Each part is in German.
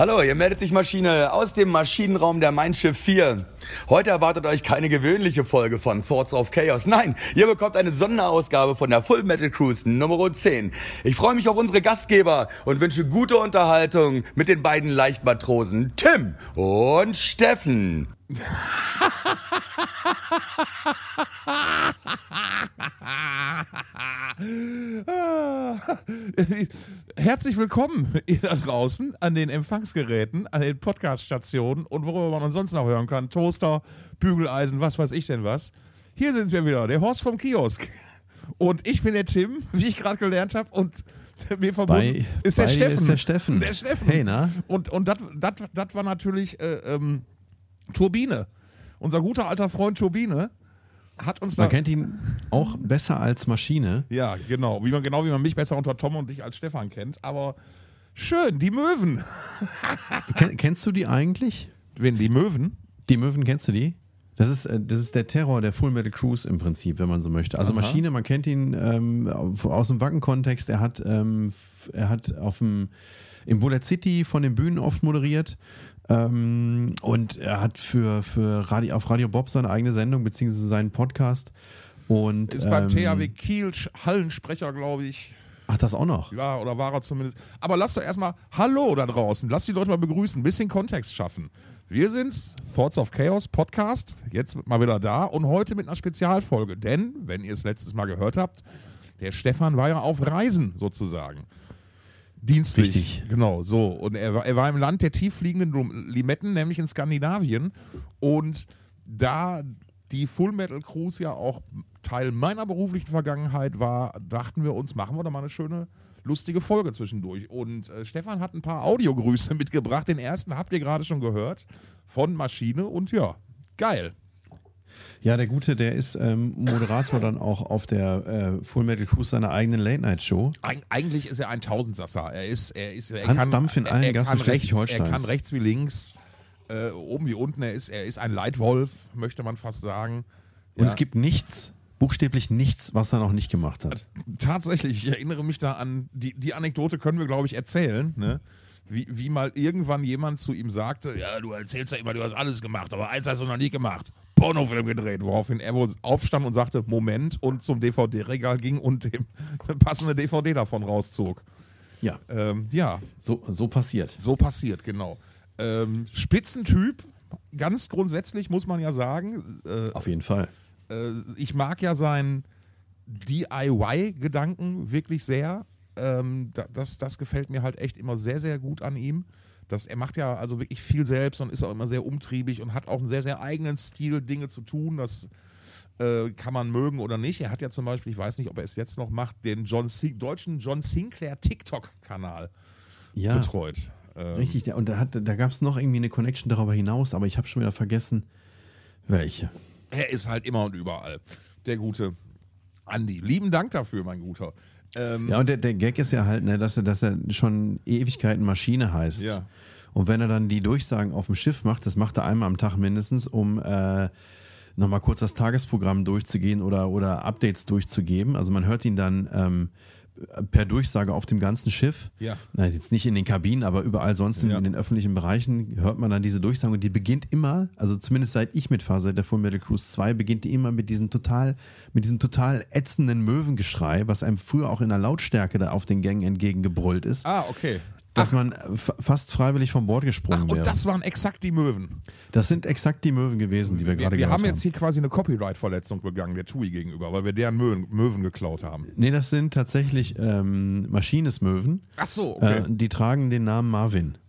Hallo, hier meldet sich Maschine aus dem Maschinenraum der Mein Schiff 4. Heute erwartet euch keine gewöhnliche Folge von Thoughts of Chaos. Nein, ihr bekommt eine Sonderausgabe von der Full Metal Cruise Nummer 10. Ich freue mich auf unsere Gastgeber und wünsche gute Unterhaltung mit den beiden Leichtmatrosen Tim und Steffen. Herzlich willkommen ihr da draußen an den Empfangsgeräten, an den Podcaststationen und worüber man uns sonst noch hören kann. Toaster, Bügeleisen, was weiß ich denn was. Hier sind wir wieder, der Horst vom Kiosk. Und ich bin der Tim, wie ich gerade gelernt habe. Und mir verbunden Bei- ist, der Steffen. ist der Steffen. Der Steffen. Hey, na? Und, und das war natürlich äh, ähm, Turbine. Unser guter alter Freund Turbine hat uns. Man kennt ihn auch besser als Maschine. Ja, genau. Wie man, genau wie man mich besser unter Tom und dich als Stefan kennt. Aber schön, die Möwen. Ken, kennst du die eigentlich? Wen, die Möwen? Die Möwen, kennst du die? Das ist, äh, das ist der Terror der Full Metal Cruise im Prinzip, wenn man so möchte. Also Aha. Maschine, man kennt ihn ähm, aus dem Wacken-Kontext. Er hat, ähm, er hat auf dem, im Bullet City von den Bühnen oft moderiert. Ähm, und er hat für, für Radio, auf Radio Bob seine eigene Sendung, beziehungsweise seinen Podcast. Und, Ist beim ähm, THW Kiel Hallensprecher, glaube ich. Ach, das auch noch. Ja, oder war er zumindest. Aber lass doch erstmal Hallo da draußen. Lass die Leute mal begrüßen. Ein bisschen Kontext schaffen. Wir sind's, Thoughts of Chaos Podcast. Jetzt mal wieder da und heute mit einer Spezialfolge. Denn, wenn ihr es letztes Mal gehört habt, der Stefan war ja auf Reisen sozusagen. Dienstlich. Richtig. Genau, so. Und er war, er war im Land der tieffliegenden Limetten, nämlich in Skandinavien. Und da die Full Metal Cruise ja auch Teil meiner beruflichen Vergangenheit war, dachten wir uns, machen wir doch mal eine schöne, lustige Folge zwischendurch. Und äh, Stefan hat ein paar Audiogrüße mitgebracht. Den ersten habt ihr gerade schon gehört von Maschine. Und ja, geil. Ja, der Gute, der ist ähm, Moderator dann auch auf der äh, Full Metal Cruise seiner eigenen Late-Night-Show. Eig eigentlich ist er ein Tausendsasser. Er ist, er ist, er Hans kann, Dampf in allen Gassen Schleswig-Holsteins. Er kann rechts wie links, äh, oben wie unten. Er ist, er ist ein Leitwolf, möchte man fast sagen. Und Ja. es gibt nichts, buchstäblich nichts, was er noch nicht gemacht hat. Tatsächlich, ich erinnere mich da an, die, die Anekdote können wir, glaube ich, erzählen, ne? Wie, wie mal irgendwann jemand zu ihm sagte, ja, du erzählst ja immer, du hast alles gemacht, aber eins hast du noch nie gemacht. Pornofilm gedreht, woraufhin er wohl aufstand und sagte, Moment, und zum DVD-Regal ging und dem passende DVD davon rauszog. Ja, Ähm, ja, so, so passiert. so passiert, genau. Ähm, Spitzentyp, ganz grundsätzlich muss man ja sagen. Äh, Auf jeden Fall. äh, ich mag ja seinen DIY-Gedanken wirklich sehr. Ähm, da- das, das gefällt mir halt echt immer sehr, sehr gut an ihm. Das, er macht ja also wirklich viel selbst und ist auch immer sehr umtriebig und hat auch einen sehr, sehr eigenen Stil, Dinge zu tun. Das äh, kann man mögen oder nicht. Er hat ja zum Beispiel, ich weiß nicht, ob er es jetzt noch macht, den John Sin deutschen John Sinclair TikTok-Kanal Ja, betreut. Ähm, richtig. Und da, hat- da gab es noch irgendwie eine Connection darüber hinaus, aber ich habe schon wieder vergessen, welche. Er ist halt immer und überall. Der gute Andi. Lieben Dank dafür, mein Guter. Ähm, Ja, und der, der Gag ist ja halt, ne, dass, er, dass er schon Ewigkeiten Maschine heißt. Ja. Und wenn er dann die Durchsagen auf dem Schiff macht, das macht er einmal am Tag mindestens, um äh, nochmal kurz das Tagesprogramm durchzugehen oder, oder Updates durchzugeben. Also man hört ihn dann ähm, per Durchsage auf dem ganzen Schiff. Ja. Nein, jetzt nicht in den Kabinen, aber überall sonst in, Ja. in den öffentlichen Bereichen hört man dann diese Durchsage und die beginnt immer, also zumindest seit ich mitfahre, seit der Full Metal Cruise 2, beginnt die immer mit diesem total, mit diesem total ätzenden Möwengeschrei, was einem früher auch in der Lautstärke da auf den Gängen entgegengebrüllt ist, Ah, okay. Dass man f- fast freiwillig vom Bord gesprungen Ach, wäre. und das waren exakt die Möwen. Das sind exakt die Möwen gewesen, die wir, Wir, gerade wir gehört haben jetzt hier quasi eine Copyright-Verletzung begangen, der TUI gegenüber, weil wir deren Möwen, Möwen geklaut haben. Nee, das sind tatsächlich ähm, Maschinesmöwen. Ach so, okay. Äh, die tragen den Namen Marvin.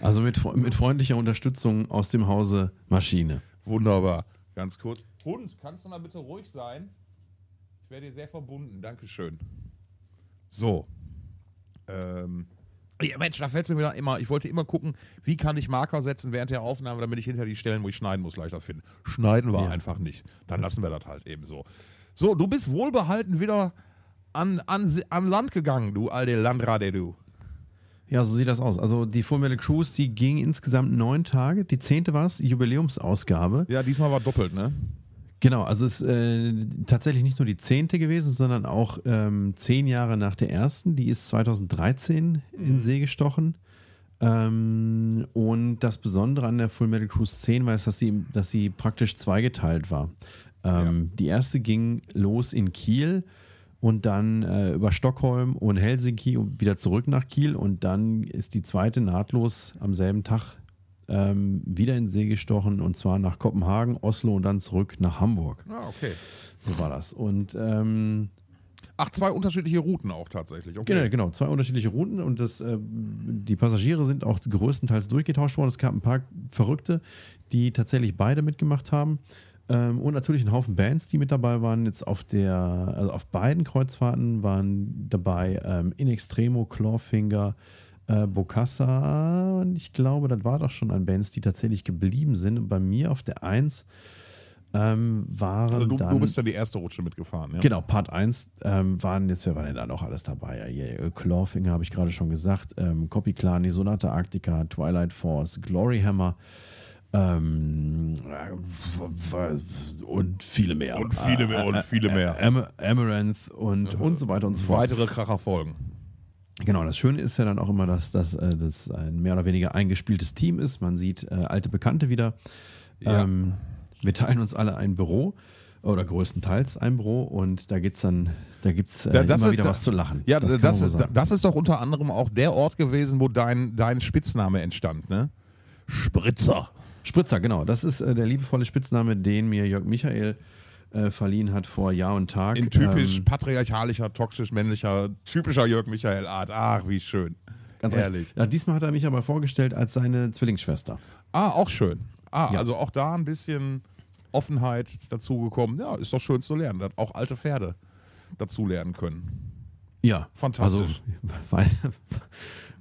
also mit, mit freundlicher Unterstützung aus dem Hause Maschine. Wunderbar. Ganz kurz. Hund, kannst du mal bitte ruhig sein? Ich wäre dir sehr verbunden. Dankeschön. So. Ähm. Ja, Mensch, da fällt es mir wieder immer. Ich wollte immer gucken, wie kann ich Marker setzen während der Aufnahme, damit ich hinter die Stellen, wo ich schneiden muss, leichter finde. Schneiden wir Ja. einfach nicht. Dann lassen wir das halt eben so. So, du bist wohlbehalten wieder an, an, an Land gegangen, du alte Landrade, du. Ja, so sieht das aus. Also die Full Metal Cruise, die ging insgesamt neun Tage. Die zehnte war es, Jubiläumsausgabe. Ja, diesmal war doppelt, ne? Genau, also es ist äh, tatsächlich nicht nur die zehnte gewesen, sondern auch ähm, zehn Jahre nach der ersten. Die ist 2013 in See gestochen. Ähm, und das Besondere an der Full Metal Cruise 10 war, es, dass sie, dass sie praktisch zweigeteilt war. Ähm, Die erste ging los in Kiel und dann äh, über Stockholm und Helsinki und wieder zurück nach Kiel. Und dann ist die zweite nahtlos am selben Tag ähm, wieder in See gestochen und zwar nach Kopenhagen, Oslo und dann zurück nach Hamburg. Ah, okay. So war das. Und ähm, Ach, zwei unterschiedliche Routen auch tatsächlich. Okay. Genau, genau, zwei unterschiedliche Routen und das, äh, die Passagiere sind auch größtenteils durchgetauscht worden. Es gab ein paar Verrückte, die tatsächlich beide mitgemacht haben. Ähm, und natürlich ein Haufen Bands, die mit dabei waren. Jetzt auf der, also auf beiden Kreuzfahrten waren dabei ähm, In Extremo, Clawfinger, äh, Bokassa und ich glaube, das war doch schon an Bands, die tatsächlich geblieben sind. Und bei mir auf der 1 ähm, waren Also du, dann... du bist ja die erste Rutsche mitgefahren. Ja? Genau, Part 1 ähm, waren jetzt, wer war denn da noch alles dabei? Ja, hier, äh, Clawfinger habe ich gerade schon gesagt, ähm, Copy Clan, Sonata Arctica, Twilight Force, Glory Hammer ähm, äh, und viele mehr. Und viele mehr, und viele mehr. Äh, Am Amaranth und, und so weiter und so fort. Weitere Kracher folgen. Genau, das Schöne ist ja dann auch immer, dass das äh, dass ein mehr oder weniger eingespieltes Team ist. Man sieht äh, alte Bekannte wieder. Ja. Ähm, wir teilen uns alle ein Büro oder größtenteils ein Büro und da geht's dann, da gibt's äh, Da- das immer ist- wieder da- was zu lachen. Ja, das, das, das, das ist doch unter anderem auch der Ort gewesen, wo dein, dein Spitzname entstand, ne? Spritzer. Spritzer, genau. Das ist äh, der liebevolle Spitzname, den mir Jörg Michael äh, verliehen hat vor Jahr und Tag. In typisch Ähm, patriarchalischer, toxisch männlicher, typischer Jörg Michael Art. Ach, wie schön. ganz Ehrlich. Ja, diesmal hat er mich aber vorgestellt als seine Zwillingsschwester. Ah, auch schön. Ah, Ja. also auch da ein bisschen Offenheit dazugekommen. Ja, ist doch schön zu lernen, auch alte Pferde dazu lernen können. Ja, Fantastisch. Also, weiß,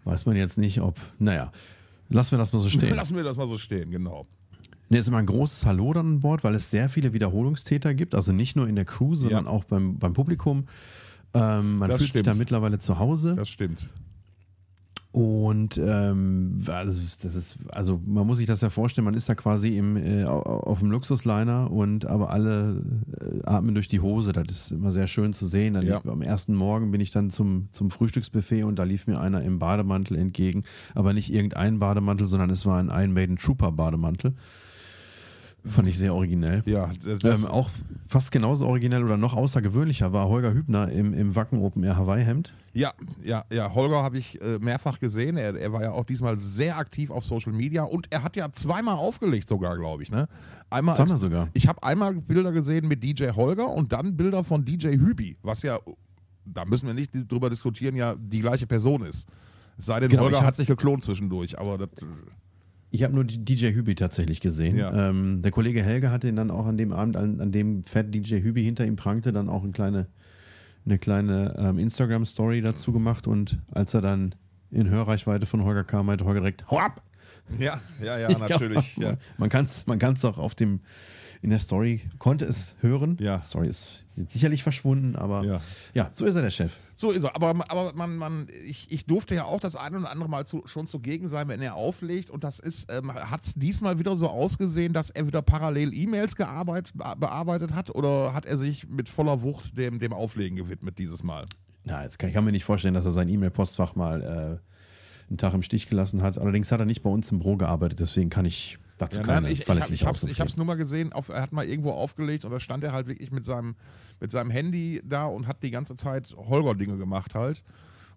weiß man jetzt nicht, ob. Naja, lassen wir das mal so stehen. Lassen wir das mal so stehen, genau. Ne, ist immer ein großes Hallo dann an Bord, weil es sehr viele Wiederholungstäter gibt. Also nicht nur in der Crew, sondern Ja. auch beim, beim Publikum. Ähm, man Das fühlt sich stimmt. da mittlerweile zu Hause. Das stimmt. Und ähm, also das ist, also man muss sich das ja vorstellen, man ist da quasi im, äh, au- auf dem Luxusliner und aber alle äh, atmen durch die Hose. Das ist immer sehr schön zu sehen. Dann Ja. am ersten Morgen bin ich dann zum, zum Frühstücksbuffet und da lief mir einer im Bademantel entgegen. Aber nicht irgendein Bademantel, sondern es war ein Iron Maiden Trooper Bademantel. Fand ich sehr originell. Ja, Ähm, auch fast genauso originell oder noch außergewöhnlicher war Holger Hübner im, im Wacken Open Air Hawaii Hemd. ja, ja, ja. Holger habe ich äh, mehrfach gesehen. Er, er war ja auch diesmal sehr aktiv auf Social Media und er hat ja zweimal aufgelegt sogar, glaube ich. Ne? Einmal Zweimal als, sogar. Ich habe einmal Bilder gesehen mit DJ Holger und dann Bilder von DJ Hübi, was ja, da müssen wir nicht drüber diskutieren, ja die gleiche Person ist. Es sei denn, Genau, Holger hat sich geklont zwischendurch, aber das, Ich habe nur DJ Hübi tatsächlich gesehen. Ja. Ähm, der Kollege Helge hatte ihn dann auch an dem Abend, an, an dem Fett DJ Hübi hinter ihm prangte, dann auch eine kleine, eine kleine ähm, Instagram-Story dazu gemacht. Und als er dann in Hörreichweite von Holger kam, meinte Holger direkt, hau ab! ja, ja, ja, Ich natürlich. glaub, ja. Man kann es man kann's auch auf dem, in der Story, konnte es hören. Ja. Die Story ist sicherlich verschwunden, aber Ja. ja, so ist er der Chef. So ist er. Aber, aber man, man, ich, ich durfte ja auch das eine oder andere Mal zu, schon zugegen sein, wenn er auflegt. Und das ist, ähm, hat es diesmal wieder so ausgesehen, dass er wieder parallel E-Mails bearbeitet hat? Oder hat er sich mit voller Wucht dem, dem Auflegen gewidmet dieses Mal? Na, jetzt kann ich kann mir nicht vorstellen, dass er sein E-Mail-Postfach mal äh, einen Tag im Stich gelassen hat. Allerdings hat er nicht bei uns im Büro gearbeitet, deswlich kann ich dazu Ja, nein, ich, ich, hab, ich, hab's, ich hab's nur mal gesehen, auf, er hat mal irgendwo aufgelegt und da stand er halt wirklich mit seinem, mit seinem Handy da und hat die ganze Zeit Holger-Dinge gemacht halt.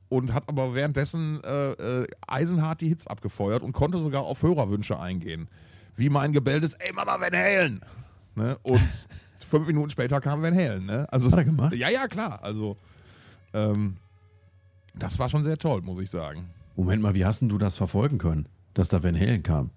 Und hat aber währenddessen äh, äh, eisenhart die Hits abgefeuert und konnte sogar auf Hörerwünsche eingehen. Wie mein gebelltes, ey Mama, Van Halen! Ne? Und fünf Minuten später kam Van Halen. Ne? Also, Hat er gemacht? Ja, ja, klar. Also, ähm, das war schon sehr toll, muss ich sagen. Moment mal, wie hast denn du das verfolgen können, dass da Van Halen kam?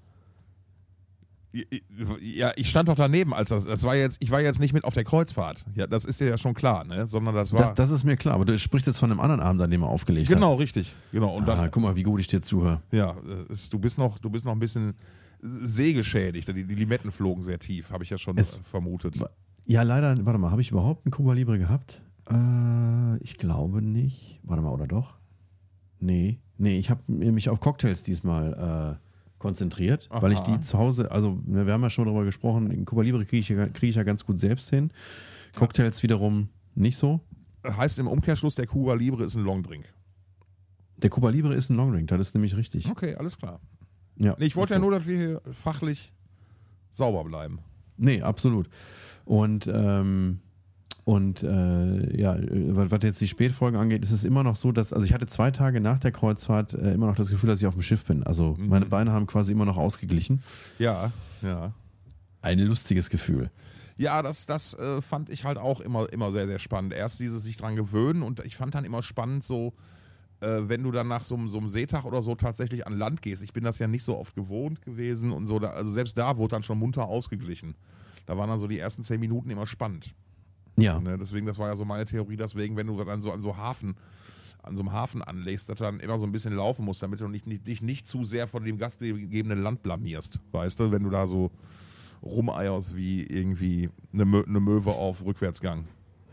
Ja, ich stand doch daneben, als das. Das war jetzt, ich war jetzt nicht mit auf der Kreuzfahrt. Ja, das ist dir ja schon klar, ne? Sondern das war. Das, das ist mir klar, aber du sprichst jetzt von einem anderen Abend, an dem er aufgelegt genau, richtig. Genau. Und hat. dann, Ah, guck mal, wie gut ich dir zuhöre. ja, äh, es, du bist noch, du bist noch ein bisschen sehgeschädigt. Die, die Limetten flogen sehr tief, habe ich ja schon Es- äh, vermutet. Ja, leider, warte mal, habe ich überhaupt einen Cuba Libre gehabt? Äh, ich glaube nicht. Warte mal, oder doch? Nee. Nee, ich habe mich auf Cocktails diesmal äh, konzentriert, weil ich Aha. die zu Hause, also ne, wir haben ja schon darüber gesprochen, in Cuba Libre kriege ich, ja- kriege ich ja ganz gut selbst hin. Cocktails wiederum nicht so. Heißt im Umkehrschluss, der Cuba Libre ist ein Longdrink. Der Cuba Libre ist ein Longdrink, das ist nämlich richtig. Okay, alles klar. Ja, Nee, ich wollte ja nur, dass wir hier fachlich sauber bleiben. Nee, absolut. Und, ähm, und äh, ja, äh, was jetzt die Spätfolgen angeht, ist es immer noch so, dass, also ich hatte zwei Tage nach der Kreuzfahrt äh, immer noch das Gefühl, dass ich auf dem Schiff bin. Also Mhm. meine Beine haben quasi immer noch ausgeglichen. Ja, ja. Ein lustiges Gefühl. Ja, das, das äh, fand ich halt auch immer, immer sehr, sehr spannend. Erst dieses sich dran gewöhnen und ich fand dann immer spannend, so, äh, wenn du dann nach so, einem- so einem Seetag oder so tatsächlich an Land gehst. Ich bin das ja nicht so oft gewohnt gewesen und so. Da, also selbst da wurde dann schon munter ausgeglichen. Da waren dann so die ersten zehn Minuten immer spannend. Ja. Ne? Deswegen, das war ja so meine Theorie, deswegen, wenn du dann so an so Hafen, an so einem Hafen anlegst, dass du dann immer so ein bisschen laufen musst, damit du nicht, nicht, dich nicht zu sehr von dem gastgebenden Land blamierst. Weißt du, wenn du da so rumeierst wie irgendwie eine, Mö eine Möwe auf Rückwärtsgang.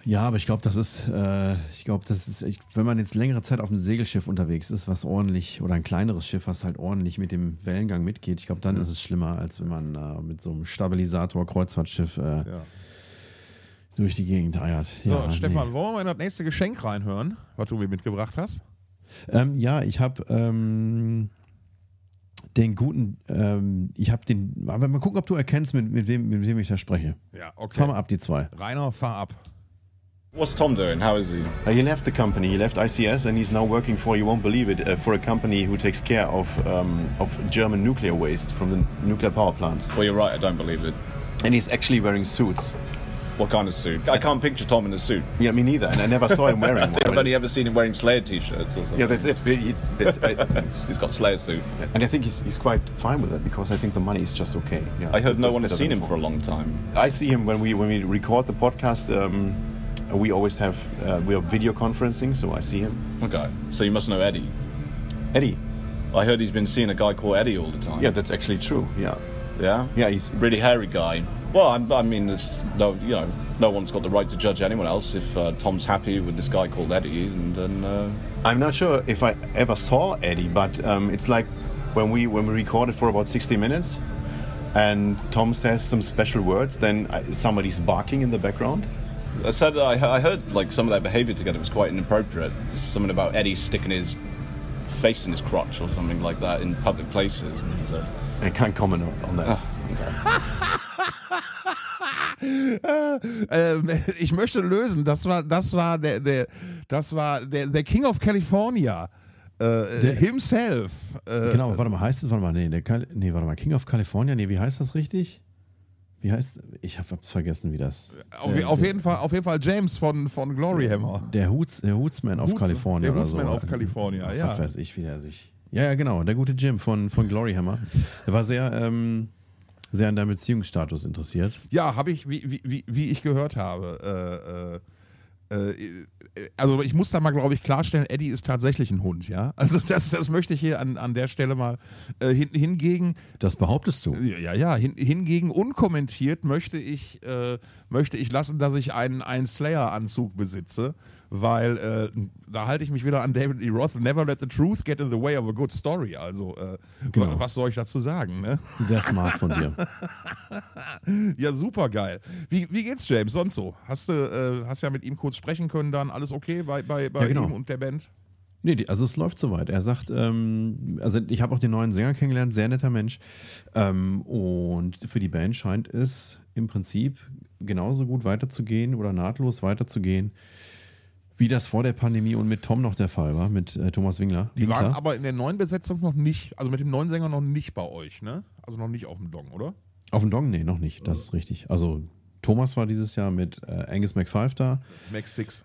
Ja, aber ich glaube, das ist, äh, ich glaube, das ist, ich, wenn man jetzt längere Zeit auf einem Segelschiff unterwegs ist, was ordentlich, oder ein kleineres Schiff, was halt ordentlich mit dem Wellengang mitgeht, ich glaube, dann ist es schlimmer, als wenn man äh, mit so einem Stabilisator-Kreuzfahrtschiff äh, Ja. Durch die Gegend eiert. So, Ja, Stefan, nee. wollen wir mal in das nächste Geschenk reinhören, was du mir mitgebracht hast? Ähm, ja, ich habe ähm, den guten, ähm, ich habe den, aber mal gucken, ob du erkennst, mit, mit, wem, mit wem ich da spreche. Ja, okay. Fahr mal ab, die zwei. Rainer, fahr ab. What's Tom doing? How is he? Uh, he left the company. He left ICS, and he's now working for you won't believe it uh, for a company who takes care of um, of German nuclear waste from the nuclear power plants. Well, you're right. I don't believe it. And he's actually wearing suits. What kind of suit? I can't picture Tom in a suit. Yeah, me neither. And I never saw him wearing one. I've only ever seen him wearing Slayer t-shirts or something. yeah, that's it. He- that's- I- He's got Slayer suit. and I think he's, he's quite fine with it because I think the money is just okay. Yeah, I heard no one has seen him for a long time. I see him when we when we record the podcast. Um, we always have uh, we are video conferencing, so I see him. Okay, so you must know Eddie. Eddie. I heard he's been seeing a guy called Eddie all the time. Yeah, that's actually true. Yeah. Yeah. Yeah, he's Really hairy guy. Well, I'm, I mean, there's no, you know, no one's got the right to judge anyone else. If uh, Tom's happy with this guy called Eddie, and then uh, I'm not sure if I ever saw Eddie, but um, it's like when we when we recorded for about 60 minutes, and Tom says some special words, then I, somebody's barking in the background. I said I, I heard like some of their behaviour together was quite inappropriate. Something about Eddie sticking his face in his crotch or something like that in public places. And, uh, I can't comment on, on that. Ähm, ich möchte lösen. Das war, das war der, der, das war der, der King of California. Äh, himself. Äh, Genau, warte mal, heißt es, warte mal, nee, der, Kal- nee, warte mal, King of California, nee, wie heißt das richtig? Wie heißt, ich habe vergessen, wie das. Auf, der, auf, jeden Fall, auf jeden Fall James von, von Glory Hammer. Der, Hoots, der Hootsman of Hoots- California. der Hootsman so. of California, ja. Was weiß ich, wie der sich. Ja, ja, genau, der gute Jim von, von Glory Hammer. Der war sehr, ähm, sehr an deinem Beziehungsstatus interessiert. Ja, habe ich, wie, wie, wie, ich gehört habe. Äh, äh, äh, also ich muss da mal, glaube ich, klarstellen, Eddie ist tatsächlich ein Hund, ja. Also das, das möchte ich hier an, an der Stelle mal äh, hin, hingegen. Das behauptest du. Ja, ja, hin, hingegen unkommentiert möchte ich, äh, möchte ich lassen, dass ich einen, einen Slayer-Anzug besitze, weil äh, da halte ich mich wieder an David E. Roth. Never let the truth get in the way of a good story. Also, äh, Genau. wa- was soll ich dazu sagen, ne? Sehr smart von dir. Ja, super geil. Wie, wie geht's, James? Sonst so? Hast du äh, hast ja mit ihm kurz sprechen können, dann alles okay bei, bei, bei Ja, genau. ihm und der Band? Nee, die, also es läuft soweit. Er sagt, ähm, also ich habe auch den neuen Sänger kennengelernt, sehr netter Mensch. Ähm, und für die Band scheint es im Prinzip genauso gut weiterzugehen oder nahtlos weiterzugehen, wie das vor der Pandemie und mit Tom noch der Fall war, mit äh, Thomas Wingler. Die Winkler. waren aber in der neuen Besetzung noch nicht, also mit dem neuen Sänger noch nicht bei euch, ne? Also noch nicht auf dem Dong, oder? Auf dem Dong? Nee, noch nicht. Das ist richtig. Also Thomas war dieses Jahr mit äh, Angus McFive da. Max Six.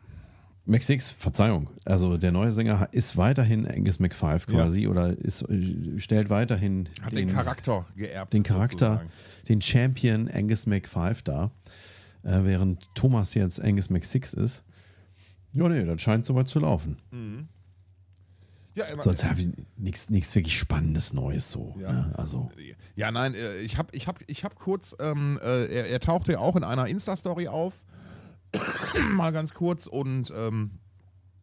Max Six, Verzeihung. Also der neue Sänger ist weiterhin Angus McFive quasi oder ist, äh, stellt weiterhin Hat den, Charakter geerbt. den Charakter, sozusagen. den Champion Angus McFive da, äh, während Thomas jetzt Angus McSix ist. Ja, nee, das scheint soweit zu laufen. Ja, immer, Sonst habe ich nichts wirklich Spannendes Neues so. Ja. Ne? Also, Ja, nein, äh, ich habe ich hab, ich hab kurz, ähm, äh, er, er tauchte ja auch in einer Insta-Story auf, mal ganz kurz und ähm,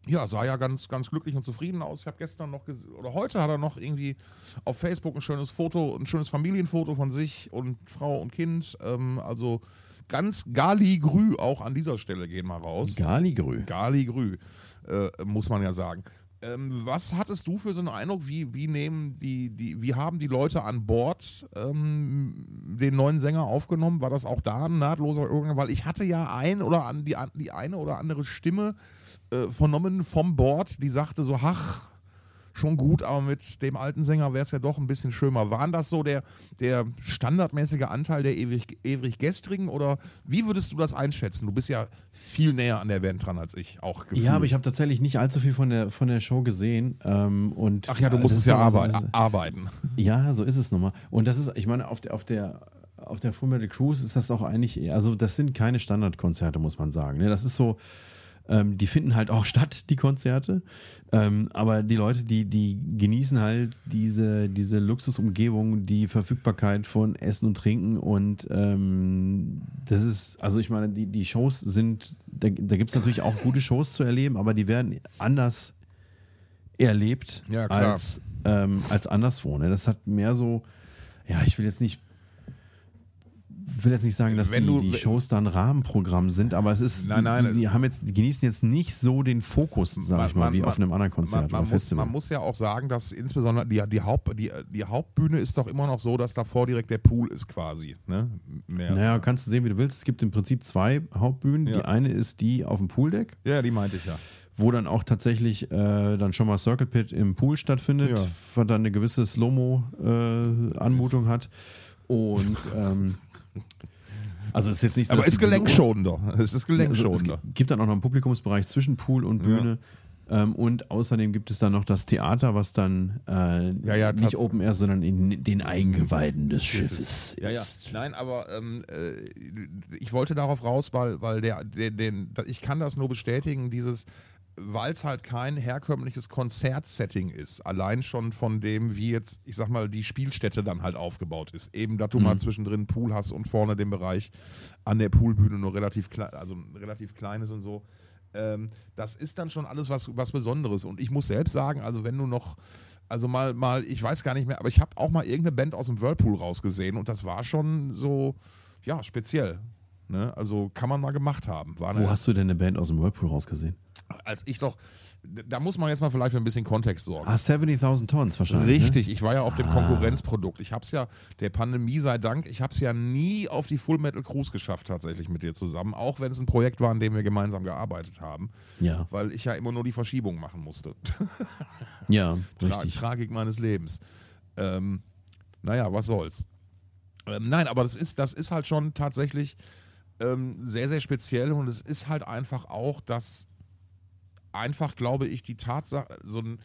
ja, sah ja ganz, ganz glücklich und zufrieden aus. Ich habe gestern noch gesehen, oder heute hat er noch irgendwie auf Facebook ein schönes Foto, ein schönes Familienfoto von sich und Frau und Kind. Ähm, also ganz Gali-Grü auch an dieser Stelle gehen mal raus. Galigrü. Gali-Grü, äh, muss man ja sagen. Ähm, was hattest du für so einen Eindruck? Wie, wie nehmen die, die, wie haben die Leute an Bord ähm, den neuen Sänger aufgenommen? War das auch da ein nahtloser Übergang? Weil ich hatte ja ein oder an, die, die eine oder andere Stimme äh, vernommen vom Board, die sagte so, ach, schon gut, aber mit dem alten Sänger wäre es ja doch ein bisschen schöner. Waren das so der, der standardmäßige Anteil der ewig, ewig gestrigen oder wie würdest du das einschätzen? Du bist ja viel näher an der Band dran als ich, auch gefühlt. Ja, aber ich habe tatsächlich nicht allzu viel von der, von der Show gesehen. Ähm, und Ach ja, du musstest ja ist so- arbeit arbeiten. Ja, so ist es nochmal. Und das ist, ich meine, auf der, auf der, auf der Full Metal Cruise ist das auch eigentlich, eher- also das sind keine Standardkonzerte, muss man sagen. Ne? Das ist so, ähm, die finden halt auch statt, die Konzerte. Ähm, aber die Leute, die, die genießen halt diese, diese Luxusumgebung, die Verfügbarkeit von Essen und Trinken und ähm, das ist, also ich meine, die, die Shows sind, da, da gibt es natürlich auch gute Shows zu erleben, aber die werden anders erlebt Ja, als, ähm, als anderswo. Ne? Das hat mehr so, ja, ich will jetzt nicht will jetzt nicht sagen, dass die, du- die Shows da ein Rahmenprogramm sind, aber es ist, Nein, nein, die, die, haben jetzt, die genießen jetzt nicht so den Fokus, sag ich mal, wie auf einem anderen Konzert man, man, oder muss, Festival. man muss ja auch sagen, dass insbesondere die, die, Haupt, die, die Hauptbühne ist doch immer noch so, dass davor direkt der Pool ist quasi. Ne? Mehr. naja, kannst du sehen, wie du willst. Es gibt im Prinzip zwei Hauptbühnen. Ja. Die eine ist die auf dem Pooldeck, ja, die meinte ich ja. wo dann auch tatsächlich äh, dann schon mal Circle Pit im Pool stattfindet, Ja. was dann eine gewisse Slow-Mo-Anmutung hat. Und ähm, also es ist jetzt nicht so, Aber dass ist gelenkschonender. Es ist Also, gelenkschonender. es gibt dann auch noch einen Publikumsbereich zwischen Pool und Bühne. Ähm, und außerdem gibt es dann noch das Theater, was dann äh, Ja, ja, nicht Open Air, sondern in den Eingeweiden des Schiffes. Ja, ja. ist. Nein, aber ähm, äh, ich wollte darauf raus, weil, weil der, der, den, ich kann das nur bestätigen, dieses, weil es halt kein herkömmliches Konzertsetting ist, allein schon von dem, wie jetzt, ich sag mal, die Spielstätte dann halt aufgebaut ist. Eben, dass du mal zwischendrin einen Pool hast und vorne den Bereich an der Poolbühne nur relativ klein, also relativ kleines und so. Ähm, das ist dann schon alles was, was Besonderes. Und ich muss selbst sagen, also wenn du noch, also mal, mal, ich weiß gar nicht mehr, aber ich habe auch mal irgendeine Band aus dem Whirlpool rausgesehen und das war schon so, ja, speziell. Ne? Also kann man mal gemacht haben. Wo hast du denn eine Band aus dem Whirlpool rausgesehen? Als ich doch, da muss man jetzt mal vielleicht für ein bisschen Kontext sorgen. Ah, 70.000 Tons wahrscheinlich. Ne? Richtig, ich war ja auf dem Konkurrenzprodukt. Ich habe es ja, der Pandemie sei Dank, ich habe es ja nie auf die Full Metal Cruise geschafft, tatsächlich mit dir zusammen, auch wenn es ein Projekt war, an dem wir gemeinsam gearbeitet haben, Ja, weil ich ja immer nur die Verschiebung machen musste. ja, Tra richtig. Tragik meines Lebens. Ähm, naja, was soll's. Ähm, nein, aber das ist, das ist halt schon tatsächlich ähm, sehr, sehr speziell und es ist halt einfach auch, dass einfach, glaube ich, die Tatsache, so ein,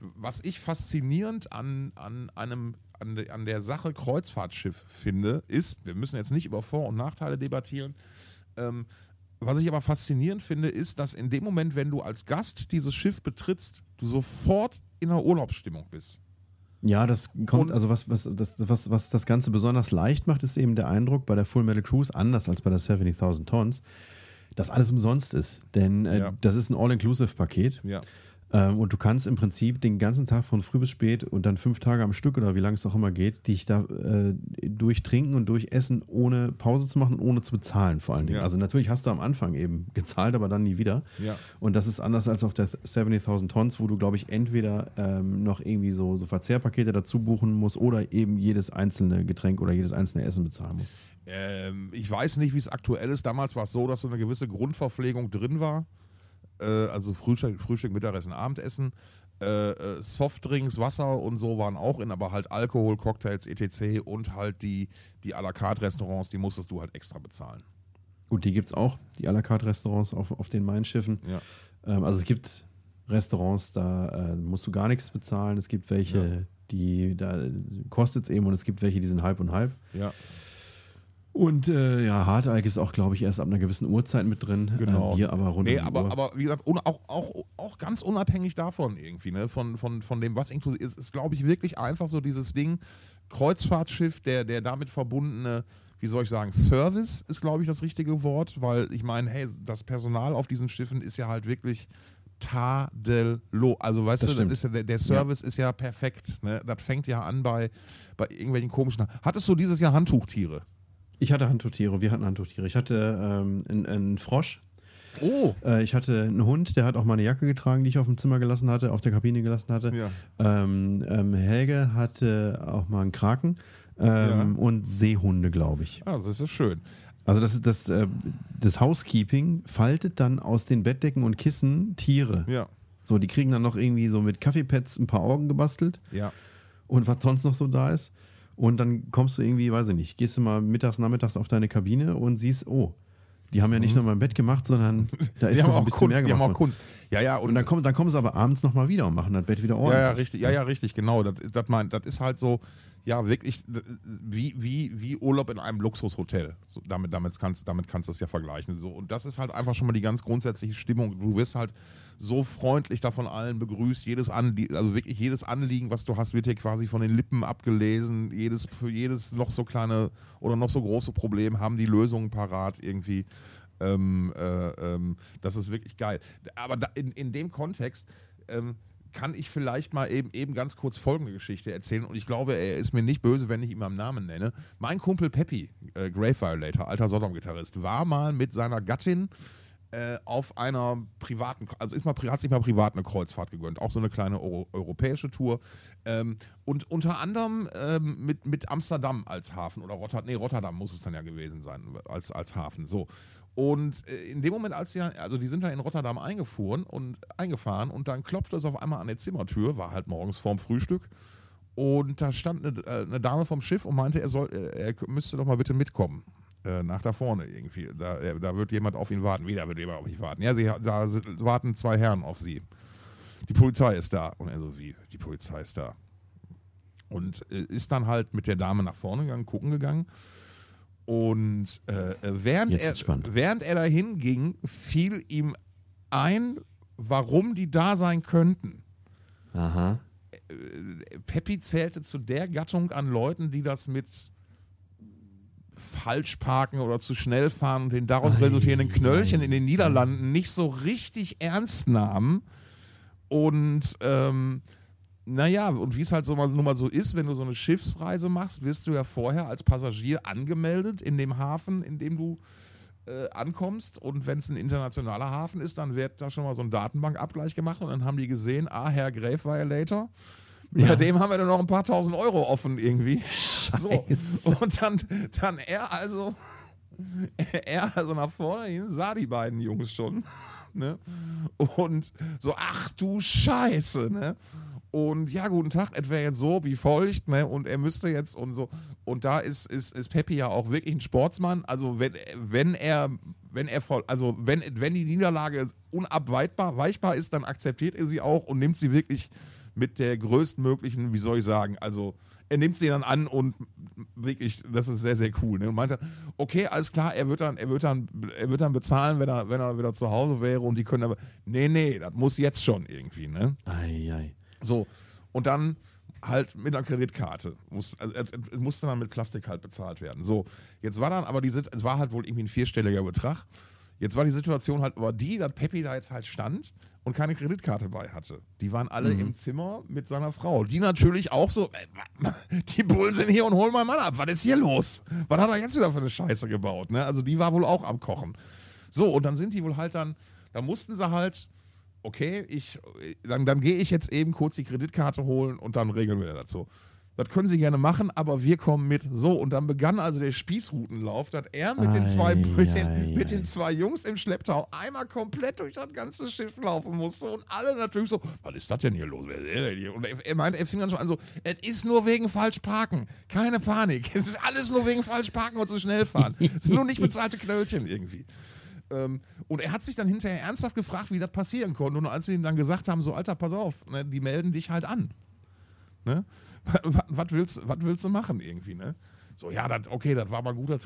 was ich faszinierend an, an einem an, de, an der Sache Kreuzfahrtschiff finde, ist, wir müssen jetzt nicht über Vor- und Nachteile debattieren, ähm, was ich aber faszinierend finde, ist, dass in dem Moment, wenn du als Gast dieses Schiff betrittst, du sofort in einer Urlaubsstimmung bist. Ja, das kommt, Und- also was, was, das, was, was das Ganze besonders leicht macht, ist eben der Eindruck bei der Full Metal Cruise, anders als bei der 70.000 Tons, dass alles umsonst ist. Denn äh, Ja. das ist ein All-Inclusive-Paket. Ja. Ähm, und du kannst im Prinzip den ganzen Tag von früh bis spät und dann fünf Tage am Stück oder wie lange es auch immer geht, dich da äh, durchtrinken und durchessen, ohne Pause zu machen, ohne zu bezahlen vor allen Dingen. Ja. Also natürlich hast du am Anfang eben gezahlt, aber dann nie wieder. Ja. Und das ist anders als auf der 70.000 Tons, wo du, glaube ich, entweder ähm, noch irgendwie so, so Verzehrpakete dazu buchen musst oder eben jedes einzelne Getränk oder jedes einzelne Essen bezahlen musst. Ähm, ich weiß nicht, wie es aktuell ist. Damals war es so, dass so eine gewisse Grundverpflegung drin war. Äh, also Frühstück, Frühstück, Mittagessen, Abendessen. Äh, äh, Softdrinks, Wasser und so waren auch in, aber halt Alkohol, Cocktails, etc. und halt die, die à la carte Restaurants, die musstest du halt extra bezahlen. Gut, die gibt es auch, die à la carte Restaurants auf, auf den Main-Schiffen. Ja. Ähm, also es gibt Restaurants, da äh, musst du gar nichts bezahlen. Es gibt welche, die da kostet es eben und es gibt welche, die sind halb und halb. Ja. Und äh, ja, Hartalk ist auch, glaube ich, erst ab einer gewissen Uhrzeit mit drin. Genau. Äh, Bier aber rund Nee, um aber, Uhr. aber wie gesagt, auch, auch, auch ganz unabhängig davon irgendwie, ne? von, von, von dem, was inklusiv ist, ist, glaube ich, wirklich einfach so dieses Ding, Kreuzfahrtschiff, der, der damit verbundene, wie soll ich sagen, Service ist, glaube ich, das richtige Wort, weil ich meine, hey, das Personal auf diesen Schiffen ist ja halt wirklich tadellos. Also weißt Das du, ja, der, der Service ist ja perfekt. Ne? Das fängt ja an bei, bei irgendwelchen komischen. Hattest du dieses Jahr Handtuchtiere? Ich hatte Handtuchtiere, wir hatten Handtuchtiere. Ich hatte ähm, einen, einen Frosch. Oh. Äh, ich hatte einen Hund, der hat auch mal eine Jacke getragen, die ich auf dem Zimmer gelassen hatte, auf der Kabine gelassen hatte. Ja. Ähm, ähm, Helge hatte auch mal einen Kraken ähm, Ja. und Seehunde, glaube ich. Also das ist schön. Also das ist das, äh, das Housekeeping faltet dann aus den Bettdecken und Kissen Tiere. Ja. So, die kriegen dann noch irgendwie so mit Kaffeepads ein paar Augen gebastelt Ja. und was sonst noch so da ist. Und dann kommst du irgendwie, weiß ich nicht, gehst du mal mittags, nachmittags auf deine Kabine und siehst, oh, die haben ja nicht nur mein Bett gemacht, sondern da ist Mhm. Noch ein auch bisschen Kunst. mehr Die haben gemacht. auch Kunst. Ja, ja. Und, Und dann kommen, dann kommen sie aber abends nochmal wieder und machen das Bett wieder ja, ordentlich. ja, richtig. Ja, ja, richtig. Genau. Das, das, mein, das ist halt so, ja, wirklich wie, wie, wie Urlaub in einem Luxushotel. So, damit, damit, kannst, damit kannst du es ja vergleichen. So, und das ist halt einfach schon mal die ganz grundsätzliche Stimmung. Du wirst halt so freundlich da von allen begrüßt. Jedes Anliegen, also wirklich jedes Anliegen, was du hast, wird dir quasi von den Lippen abgelesen. Jedes, für jedes noch so kleine oder noch so große Problem haben die Lösungen parat irgendwie. Ähm, äh, ähm, das ist wirklich geil. Aber da, in, in dem Kontext ähm, kann ich vielleicht mal eben, eben ganz kurz folgende Geschichte erzählen. Und ich glaube, er ist mir nicht böse, wenn ich ihn am Namen nenne. Mein Kumpel Peppy, äh, Grave Violator, alter Sodom-Gitarrist, war mal mit seiner Gattin äh, auf einer privaten, also ist mal, hat sich mal privat eine Kreuzfahrt gegönnt, auch so eine kleine Euro, europäische Tour. Ähm, und unter anderem ähm, mit, mit Amsterdam als Hafen oder Rotterdam, nee, Rotterdam muss es dann ja gewesen sein, als, als Hafen. So. Und äh, in dem Moment, als sie, also die sind da in Rotterdam eingefuhren und eingefahren und dann klopfte es auf einmal an der Zimmertür, war halt morgens vorm Frühstück. Und da stand eine, äh, eine Dame vom Schiff und meinte, er, soll, äh, er müsste doch mal bitte mitkommen. Nach da vorne irgendwie. Da, da wird jemand auf ihn warten. Wieder wird jemand auf mich warten. Ja, sie, da warten zwei Herren auf sie. Die Polizei ist da. Und er so, wie? Die Polizei ist da. Und ist dann halt mit der Dame nach vorne gegangen, gucken gegangen. Und äh, äh, während, er, während er dahin ging, fiel ihm ein, warum die da sein könnten. Aha. Peppi zählte zu der Gattung an Leuten, die das mit falsch parken oder zu schnell fahren und den daraus resultierenden Knöllchen in den Niederlanden nicht so richtig ernst nahmen. Und ähm, naja, und wie es halt so mal, nun mal so ist, wenn du so eine Schiffsreise machst, wirst du ja vorher als Passagier angemeldet in dem Hafen, in dem du äh, ankommst. Und wenn es ein internationaler Hafen ist, dann wird da schon mal so ein Datenbankabgleich gemacht und dann haben die gesehen, ah, Herr Grave Violator. Bei dem haben wir dann noch ein paar tausend Euro offen irgendwie. So. Und dann, dann er also, er also nach vorne hin, sah die beiden Jungs schon. Ne? Und so, ach du Scheiße, ne? Und ja, guten Tag, es wäre jetzt so wie folgt, ne? Und er müsste jetzt und so. Und da ist, ist, ist Peppi ja auch wirklich ein Sportsmann. Also wenn, wenn er, wenn er voll, also wenn, wenn die Niederlage unabweichbar weichbar ist, dann akzeptiert er sie auch und nimmt sie wirklich mit der größtmöglichen, wie soll ich sagen, also er nimmt sie dann an und wirklich, das ist sehr, sehr cool. Ne? Und meinte, okay, alles klar, er wird dann, er wird dann, er wird dann bezahlen, wenn er, wenn er wieder zu Hause wäre und die können aber, nee, nee, das muss jetzt schon irgendwie, ne? Ei, ei. So. Und dann halt mit einer Kreditkarte. Muss, also, musste dann mit Plastik halt bezahlt werden. So. Jetzt war dann aber diese, es war halt wohl irgendwie ein vierstelliger Betrag. Jetzt war die Situation halt aber die, dass Peppi da jetzt halt stand und keine Kreditkarte bei hatte. Die waren alle im Zimmer mit seiner Frau. Die natürlich auch so, äh, die Bullen sind hier und holen meinen Mann ab. Was ist hier los? Was hat er jetzt wieder für eine Scheiße gebaut? Ne? Also die war wohl auch am Kochen. So, und dann sind die wohl halt dann, da mussten sie halt, okay, ich, dann, dann gehe ich jetzt eben kurz die Kreditkarte holen und dann regeln wir das so. Das können sie gerne machen, aber wir kommen mit. So, und dann begann also der Spießrutenlauf, dass er mit, den, zwei, Ei, mit, den, mit den zwei Jungs im Schlepptau einmal komplett durch das ganze Schiff laufen musste und alle natürlich so, was ist das denn hier los? Wer ist der denn hier? Und er, meinte, er fing dann schon an so, es ist nur wegen falsch parken. Keine Panik. Es ist alles nur wegen falsch parken und zu schnell fahren. Es sind nur nicht bezahlte Knöllchen irgendwie. Ähm, und er hat sich dann hinterher ernsthaft gefragt, wie das passieren konnte. Und als sie ihm dann gesagt haben, so, Alter, pass auf, ne, die melden dich halt an. Ne? Was willst, willst du machen irgendwie, ne? So, ja, dat, okay, das war mal guter,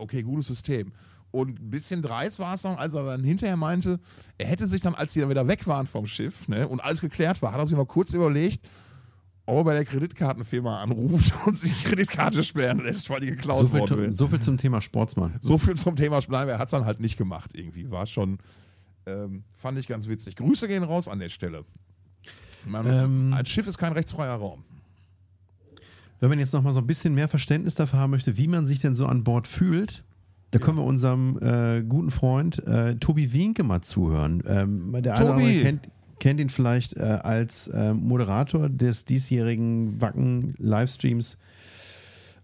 okay, gutes System. Und ein bisschen dreist war es dann, als er dann hinterher meinte, er hätte sich dann, als die dann wieder weg waren vom Schiff, ne, und alles geklärt war, hat er sich mal kurz überlegt, ob er bei der Kreditkartenfirma anruft und sich die Kreditkarte sperren lässt, weil die geklaut So ist. so viel zum Thema Sportsmann. So viel zum Thema Nein, er hat es dann halt nicht gemacht irgendwie. War schon Ähm, fand ich ganz witzig. Grüße gehen raus an der Stelle. Man, Ähm. als Schiff ist kein rechtsfreier Raum. Wenn man jetzt noch mal so ein bisschen mehr Verständnis dafür haben möchte, wie man sich denn so an Bord fühlt, da können wir unserem äh, guten Freund äh, Tobi Wienke mal zuhören. Ähm, der Tobi! andere kennt, kennt ihn vielleicht äh, als äh, Moderator des diesjährigen Wacken-Livestreams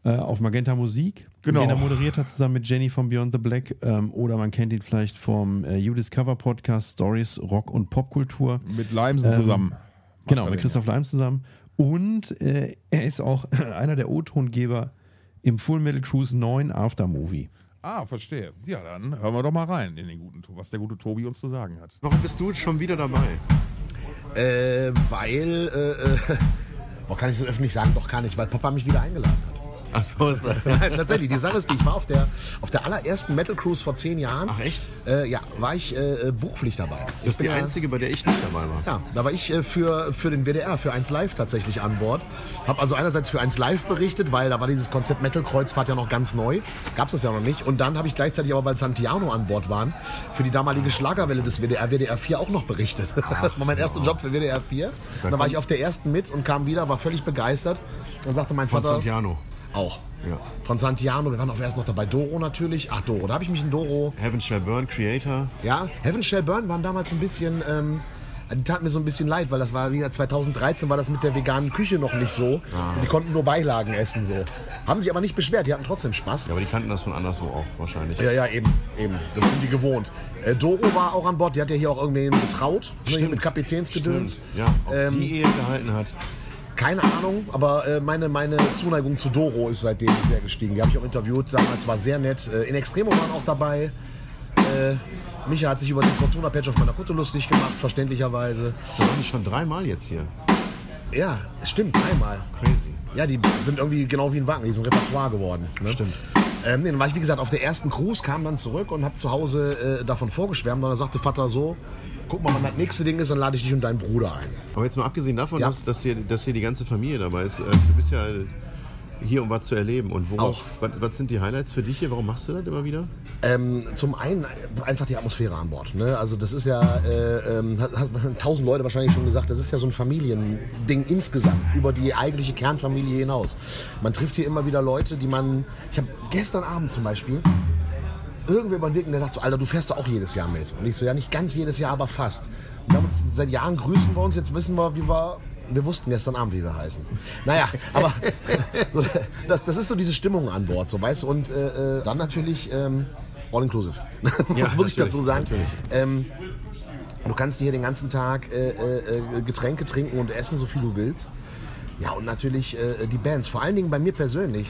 äh, auf Magenta Musik, Genau. den er moderiert hat zusammen mit Jenny von Beyond the Black. Ähm, oder man kennt ihn vielleicht vom äh, You Discover Podcast Stories, Rock und Popkultur. Mit Leimsen Ähm, zusammen. Genau, mit Christoph Leim zusammen. Und äh, er ist auch einer der O-Tongeber im Full Metal Cruise 9 Aftermovie. Ah, verstehe. Ja, dann hören wir doch mal rein in den guten, was der gute Tobi uns zu sagen hat. Warum bist du schon wieder dabei? Äh, weil, äh, äh, oh, kann ich das öffentlich sagen? Doch, kann ich, weil Papa mich wieder eingeladen hat. Ach so, ist das. Tatsächlich, die Sache ist die, ich war auf der, auf der allerersten Metal Cruise vor zehn Jahren. Ach, echt? Äh, ja, war ich äh, äh, beruflich dabei. Das ist die ja- einzige, bei der ich nicht dabei war. Ja, da war ich äh, für, für den WDR, für 1 Live tatsächlich an Bord. Hab also einerseits für 1 Live berichtet, weil da war dieses Konzept Metal Kreuzfahrt ja noch ganz neu. Gab's das ja noch nicht. Und dann habe ich gleichzeitig aber, weil Santiano an Bord waren, für die damalige Schlagerwelle des WDR, WDR 4 auch noch berichtet. Das war mein erster Job für WDR 4. Und dann war ich auf der ersten mit und kam wieder, war völlig begeistert. Dann sagte mein Von Vater... Santiano. Auch. Ja. Von Santiano, wir waren auch erst noch dabei. Doro natürlich. Ach, Doro, da habe ich mich in Doro Heaven Shall Burn, Creator. ja, Heaven Shall Burn waren damals ein bisschen, ähm, die taten mir so ein bisschen leid, weil das war wieder 2013 war das mit der veganen Küche noch nicht so. Die konnten nur Beilagen essen so. Haben sich aber nicht beschwert, die hatten trotzdem Spaß. Ja, aber die kannten das von anderswo auch wahrscheinlich. Ja, ja, eben, eben. Das sind die gewohnt. Äh, Doro war auch an Bord, die hat ja hier auch irgendwen getraut, ne, hier mit Kapitänsgedöns. Stimmt. Ja, ob Ähm, die Ehe gehalten hat. Keine Ahnung, aber äh, meine, meine Zuneigung zu Doro ist seitdem sehr gestiegen. Die habe ich auch interviewt damals, war sehr nett. Äh, in Extremo waren auch dabei. Äh, Micha hat sich über den Fortuna-Patch auf meiner Kutte lustig gemacht, verständlicherweise. Da waren die schon dreimal jetzt hier. Ja, stimmt, dreimal. Crazy. Ja, die sind irgendwie genau wie ein Wagen, die sind Repertoire geworden. Ne? Stimmt. Ähm, nee, dann war ich, wie gesagt, auf der ersten Cruise, kam dann zurück und habe zu Hause äh, davon vorgeschwärmt. Und dann sagte Vater so, guck mal, wann das nächste Ding ist, dann lade ich dich und deinen Bruder ein. Aber jetzt mal abgesehen davon, Ja. dass, dass, hier, dass hier die ganze Familie dabei ist. Äh, du bist ja hier, um was zu erleben. Und worauf, was, was sind die Highlights für dich hier? Warum machst du das immer wieder? Ähm, zum einen einfach die Atmosphäre an Bord. Ne? Also das ist ja, äh, ähm, hat, hat tausend Leute wahrscheinlich schon gesagt, das ist ja so ein Familiending insgesamt, über die eigentliche Kernfamilie hinaus. Man trifft hier immer wieder Leute, die man, ich habe gestern Abend zum Beispiel, irgendwer über den Weg und der sagt so, Alter, du fährst doch auch jedes Jahr mit. Und ich so, ja nicht ganz jedes Jahr, aber fast. Wir haben uns seit Jahren grüßen wir uns, jetzt wissen wir, wie wir, wir wussten gestern Abend, wie wir heißen. Naja, aber so, das, das ist so diese Stimmung an Bord, so weißt du. Und äh, äh, dann natürlich ähm, all inclusive. Ja, Muss ich dazu sagen. Ähm, du kannst hier den ganzen Tag äh, äh, äh, Getränke trinken und essen, so viel du willst. Ja, und natürlich äh, die Bands. Vor allen Dingen bei mir persönlich,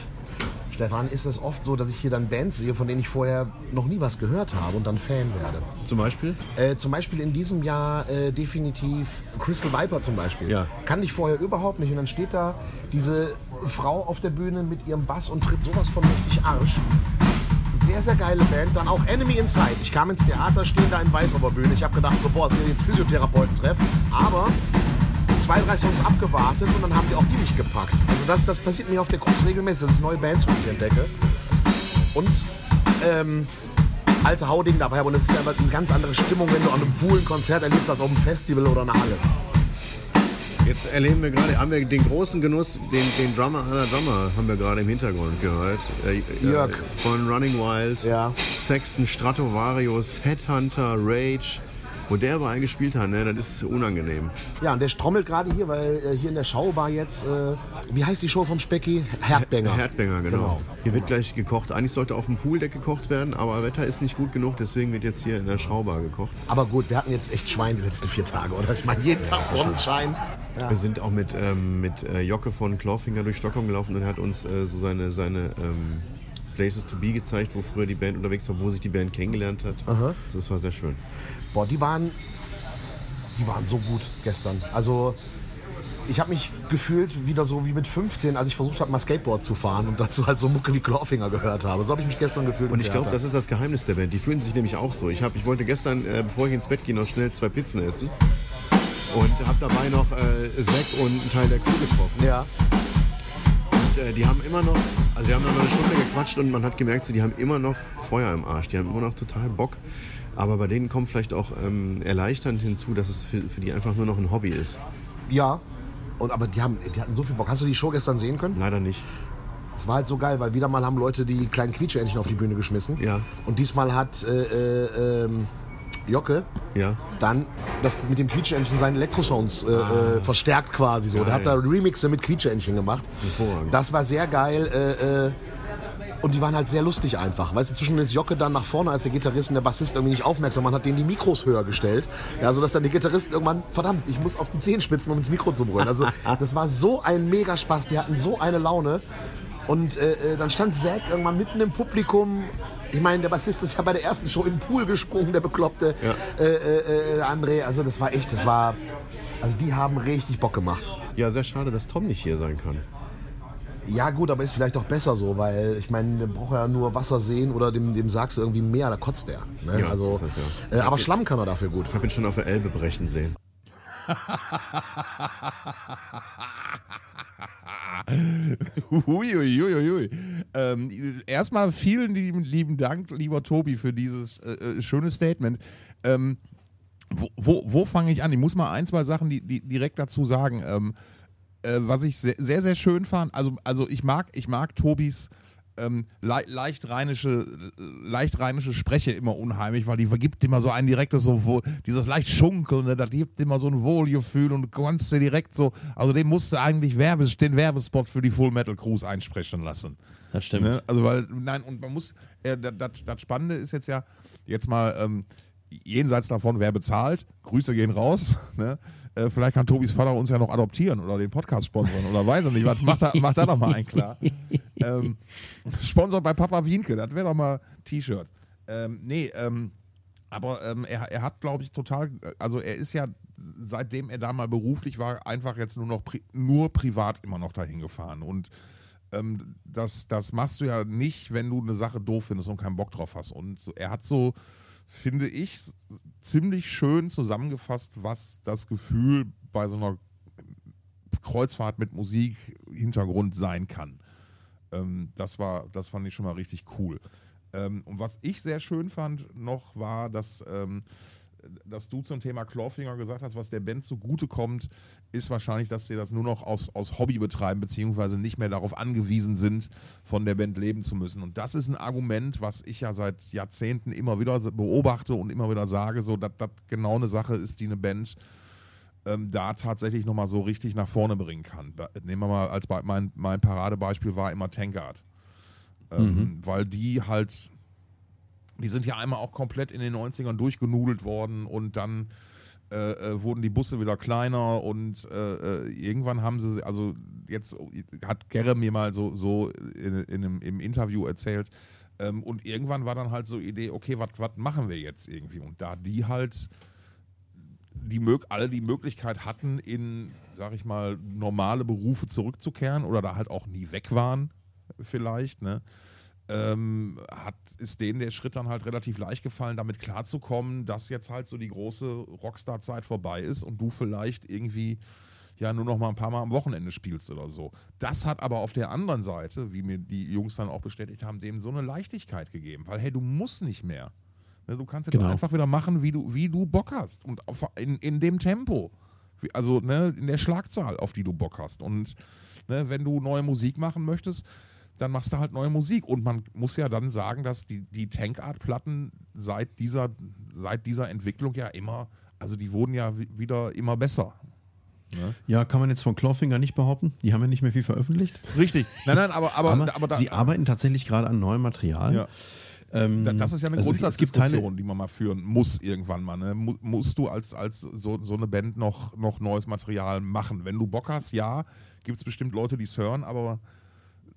Stefan, ist es oft so, dass ich hier dann Bands sehe, von denen ich vorher noch nie was gehört habe und dann Fan werde. Zum Beispiel? Äh, zum Beispiel in diesem Jahr äh, definitiv Crystal Viper zum Beispiel. Ja. Kannte ich vorher überhaupt nicht. Und dann steht da diese Frau auf der Bühne mit ihrem Bass und tritt sowas von richtig Arsch. Sehr, sehr geile Band. Dann auch Enemy Inside. Ich kam ins Theater, stehen da in Weißoberbühne. Ich habe gedacht, so, boah, es wird jetzt Physiotherapeuten-Treff. Aber zwei, drei Songs abgewartet und dann haben die auch die mich gepackt. Also das, das passiert mir auf der Cruise regelmäßig, dass ich neue Bands für mich entdecke. Und ähm, alte Hauding dabei habe. Und es ist ja immer eine ganz andere Stimmung, wenn du an einem Pool ein Konzert erlebst, als auf einem Festival oder einer Halle. Jetzt erleben wir gerade, haben wir den großen Genuss, den, den Drummer aller Drummer haben wir gerade im Hintergrund gehört. Äh, äh, Jörg. Von Running Wild, Ja. Sexton, Stratovarius, Headhunter, Rage. Wo der überall gespielt hat, ne, das ist unangenehm. Ja, und der strommelt gerade hier, weil äh, hier in der Schaubar jetzt, äh, wie heißt die Show vom Specki? Herdbänger. Herdbänger, genau. Hier wird gleich gekocht. Eigentlich sollte auf dem Pooldeck gekocht werden, aber Wetter ist nicht gut genug, deswegen wird jetzt hier in der Schaubar gekocht. Aber gut, wir hatten jetzt echt Schwein die letzten vier Tage, oder? Ich meine, jeden Tag Sonnenschein. Wir sind auch mit, ähm, mit äh, Jocke von Clawfinger durch Stockholm gelaufen und er hat uns äh, so seine, seine ähm, Places to be gezeigt, wo früher die Band unterwegs war, wo sich die Band kennengelernt hat. Das war sehr schön. Boah, die waren, die waren so gut gestern. Also ich habe mich gefühlt wieder so wie mit 15, als ich versucht habe, mal Skateboard zu fahren und dazu halt so Mucke wie Clawfinger gehört habe. So habe ich mich gestern gefühlt. Und ich glaube, das ist das Geheimnis der Band. Die fühlen sich nämlich auch so. Ich, hab, ich wollte gestern, äh, bevor ich ins Bett gehe, noch schnell zwei Pizzen essen. Und habe dabei noch äh, Zack und einen Teil der Crew getroffen. Ja. Und äh, die haben immer noch, also wir haben noch eine Stunde gequatscht und man hat gemerkt, so, die haben immer noch Feuer im Arsch. Die haben immer noch total Bock. Aber bei denen kommt vielleicht auch ähm, erleichternd hinzu, dass es für, für die einfach nur noch ein Hobby ist. Ja. Und, aber die, haben, die hatten so viel Bock. Hast du die Show gestern sehen können? Leider nicht. Es war halt so geil, weil wieder mal haben Leute die kleinen Quietscheentchen auf die Bühne geschmissen. Ja. Und diesmal hat äh, äh, ähm, Jocke Ja. dann das mit dem Quietscheentchen seine Elektrosounds äh, äh, verstärkt quasi so. Der hat da Remixe mit Quietscheentchen gemacht. Das war sehr geil. Äh, äh, und die waren halt sehr lustig einfach. Weißt du, zwischen ist Jocke dann nach vorne, als der Gitarrist und der Bassist irgendwie nicht aufmerksam waren, hat denen die Mikros höher gestellt. Ja, sodass dann der Gitarrist irgendwann, verdammt, ich muss auf die Zehenspitzen, um ins Mikro zu brüllen. Also, das war so ein Megaspaß. Die hatten so eine Laune. Und äh, äh, dann stand Zack irgendwann mitten im Publikum. Ich meine, der Bassist ist ja bei der ersten Show in den Pool gesprungen, der Bekloppte. Äh, äh, äh, André, also das war echt, das war. Also die haben richtig Bock gemacht. Ja, sehr schade, dass Tom nicht hier sein kann. Ja gut, aber ist vielleicht auch besser so, weil ich meine, der braucht ja nur Wasser sehen oder dem, dem sagst du irgendwie mehr, da kotzt der. Ne? Ja, also, das heißt ja. äh, aber Schlamm kann er dafür gut. Ich habe ihn schon auf der Elbe brechen sehen. Uiuiuiui. Ähm, erstmal vielen lieben, lieben Dank, lieber Tobi, für dieses äh, äh, schöne Statement. Ähm, wo wo, wo fange ich an? Ich muss mal ein, zwei Sachen die, die direkt dazu sagen. Ähm, äh, was ich sehr, sehr, sehr schön fand, also, also ich mag, ich mag Tobis ähm, le leicht rheinische, leicht rheinische Spreche immer unheimlich, weil die gibt immer so ein direktes so wohl, dieses leicht schunkelnde, das gibt immer so ein Wohlgefühl und du kannst dir direkt so, also den musst du eigentlich Werbes, den Werbespot für die Full Metal Cruise einsprechen lassen. Das stimmt. Ne? Also weil, nein, und man muss, äh, das Spannende ist jetzt ja, jetzt mal ähm, jenseits davon, wer bezahlt, Grüße gehen raus, ne? Äh, vielleicht kann Tobis Vater uns ja noch adoptieren oder den Podcast sponsern oder weiß ich nicht, was, macht da, macht da doch mal ein klar. ähm, Sponsor bei Papa Wienke, das wäre doch mal T-Shirt. Ähm, nee, ähm, aber ähm, er, er hat, glaube ich, total, also er ist ja, seitdem er da mal beruflich war, einfach jetzt nur noch pri nur privat immer noch dahin gefahren. Und ähm, das, das machst du ja nicht, wenn du eine Sache doof findest und keinen Bock drauf hast. Und so, er hat so, finde ich, ziemlich schön zusammengefasst, was das Gefühl bei so einer Kreuzfahrt mit Musik Hintergrund sein kann. Ähm, das war, das fand ich schon mal richtig cool. Ähm, und was ich sehr schön fand noch war, dass, ähm, dass du zum Thema Clawfinger gesagt hast, was der Band zugutekommt, ist wahrscheinlich, dass sie das nur noch aus, aus Hobby betreiben, beziehungsweise nicht mehr darauf angewiesen sind, von der Band leben zu müssen. Und das ist ein Argument, was ich ja seit Jahrzehnten immer wieder beobachte und immer wieder sage, so dass das genau eine Sache ist, die eine Band ähm, da tatsächlich nochmal so richtig nach vorne bringen kann. Da, nehmen wir mal als mein, mein Paradebeispiel war immer Tankard. Ähm, Weil die halt, die sind ja einmal auch komplett in den 90ern durchgenudelt worden und dann äh, äh, wurden die Busse wieder kleiner und äh, äh, irgendwann haben sie, also jetzt hat Gerre mir mal so, so in, in einem, im Interview erzählt, ähm, und irgendwann war dann halt so Idee, okay, was machen wir jetzt irgendwie? Und da die halt die alle die Möglichkeit hatten, in, sag ich mal, normale Berufe zurückzukehren oder da halt auch nie weg waren, vielleicht, ne? Ähm, hat, ist denen der Schritt dann halt relativ leicht gefallen, damit klarzukommen, dass jetzt halt so die große Rockstar-Zeit vorbei ist und du vielleicht irgendwie ja nur noch mal ein paar Mal am Wochenende spielst oder so. Das hat aber auf der anderen Seite, wie mir die Jungs dann auch bestätigt haben, dem so eine Leichtigkeit gegeben, weil hey, du musst nicht mehr. Ne, Du kannst jetzt Genau. einfach wieder machen, wie du, wie du Bock hast und auf, in, in dem Tempo. Also ne, in der Schlagzahl, auf die du Bock hast. Und ne, wenn du neue Musik machen möchtest, dann machst du halt neue Musik. Und man muss ja dann sagen, dass die, die Tankart-Platten seit dieser, seit dieser Entwicklung ja immer, also die wurden ja wi- wieder immer besser. Ja, kann man jetzt von Clawfinger nicht behaupten. Die haben ja nicht mehr viel veröffentlicht. Richtig. Nein, nein, aber, aber, Aber, aber, da, sie arbeiten tatsächlich gerade an neuem Material. ja. Ähm, Da- Das ist ja eine also Grundsatzdiskussion, die man mal führen muss irgendwann mal. Ne? Mu- Musst du als, als so, so eine Band noch, noch neues Material machen? Wenn du Bock hast, ja, gibt es bestimmt Leute, die es hören, aber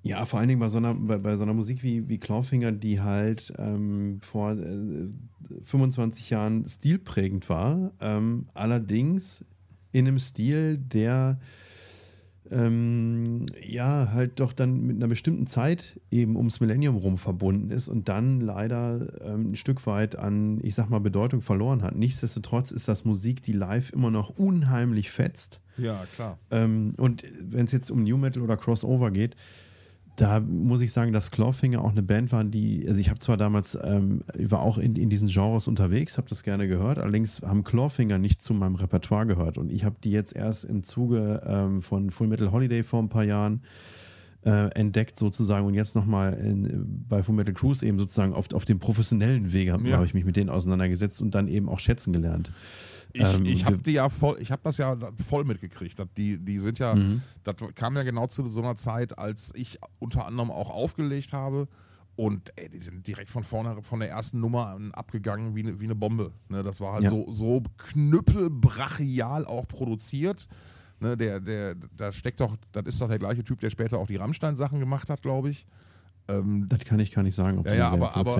Ja, vor allen Dingen bei so einer, bei, bei so einer Musik wie, wie Clawfinger, die halt ähm, vor äh, 25 Jahren stilprägend war, ähm, allerdings in einem Stil, der ähm, ja halt doch dann mit einer bestimmten Zeit eben ums Millennium rum verbunden ist und dann leider ähm, ein Stück weit an, ich sag mal, Bedeutung verloren hat. Nichtsdestotrotz ist das Musik, die live immer noch unheimlich fetzt. ja, klar. Ähm, und wenn es jetzt um New Metal oder Crossover geht, da muss ich sagen, dass Clawfinger auch eine Band waren, die, also ich habe zwar damals, ähm, ich war auch in, in diesen Genres unterwegs, habe das gerne gehört, allerdings haben Clawfinger nicht zu meinem Repertoire gehört und ich habe die jetzt erst im Zuge ähm, von Full Metal Holiday vor ein paar Jahren äh, entdeckt sozusagen und jetzt nochmal bei Full Metal Cruise eben sozusagen auf, auf dem professionellen Wege habe Ja. hab ich mich mit denen auseinandergesetzt und dann eben auch schätzen gelernt. Ich, Ähm, ich habe ja voll, ich habe das ja voll mitgekriegt. Das- Die, die sind ja, Mhm. das kam ja genau zu so einer Zeit, als ich unter anderem auch aufgelegt habe. Und ey, die sind direkt von vorne, von der ersten Nummer an abgegangen wie eine, wie eine Bombe. Ne, das war halt Ja. so, so knüppelbrachial auch produziert. Ne, der, der, da steckt doch, das ist doch der gleiche Typ, der später auch die Rammstein-Sachen gemacht hat, glaube ich. Ähm, Das kann ich gar nicht sagen, ob ja, ja, aber, aber,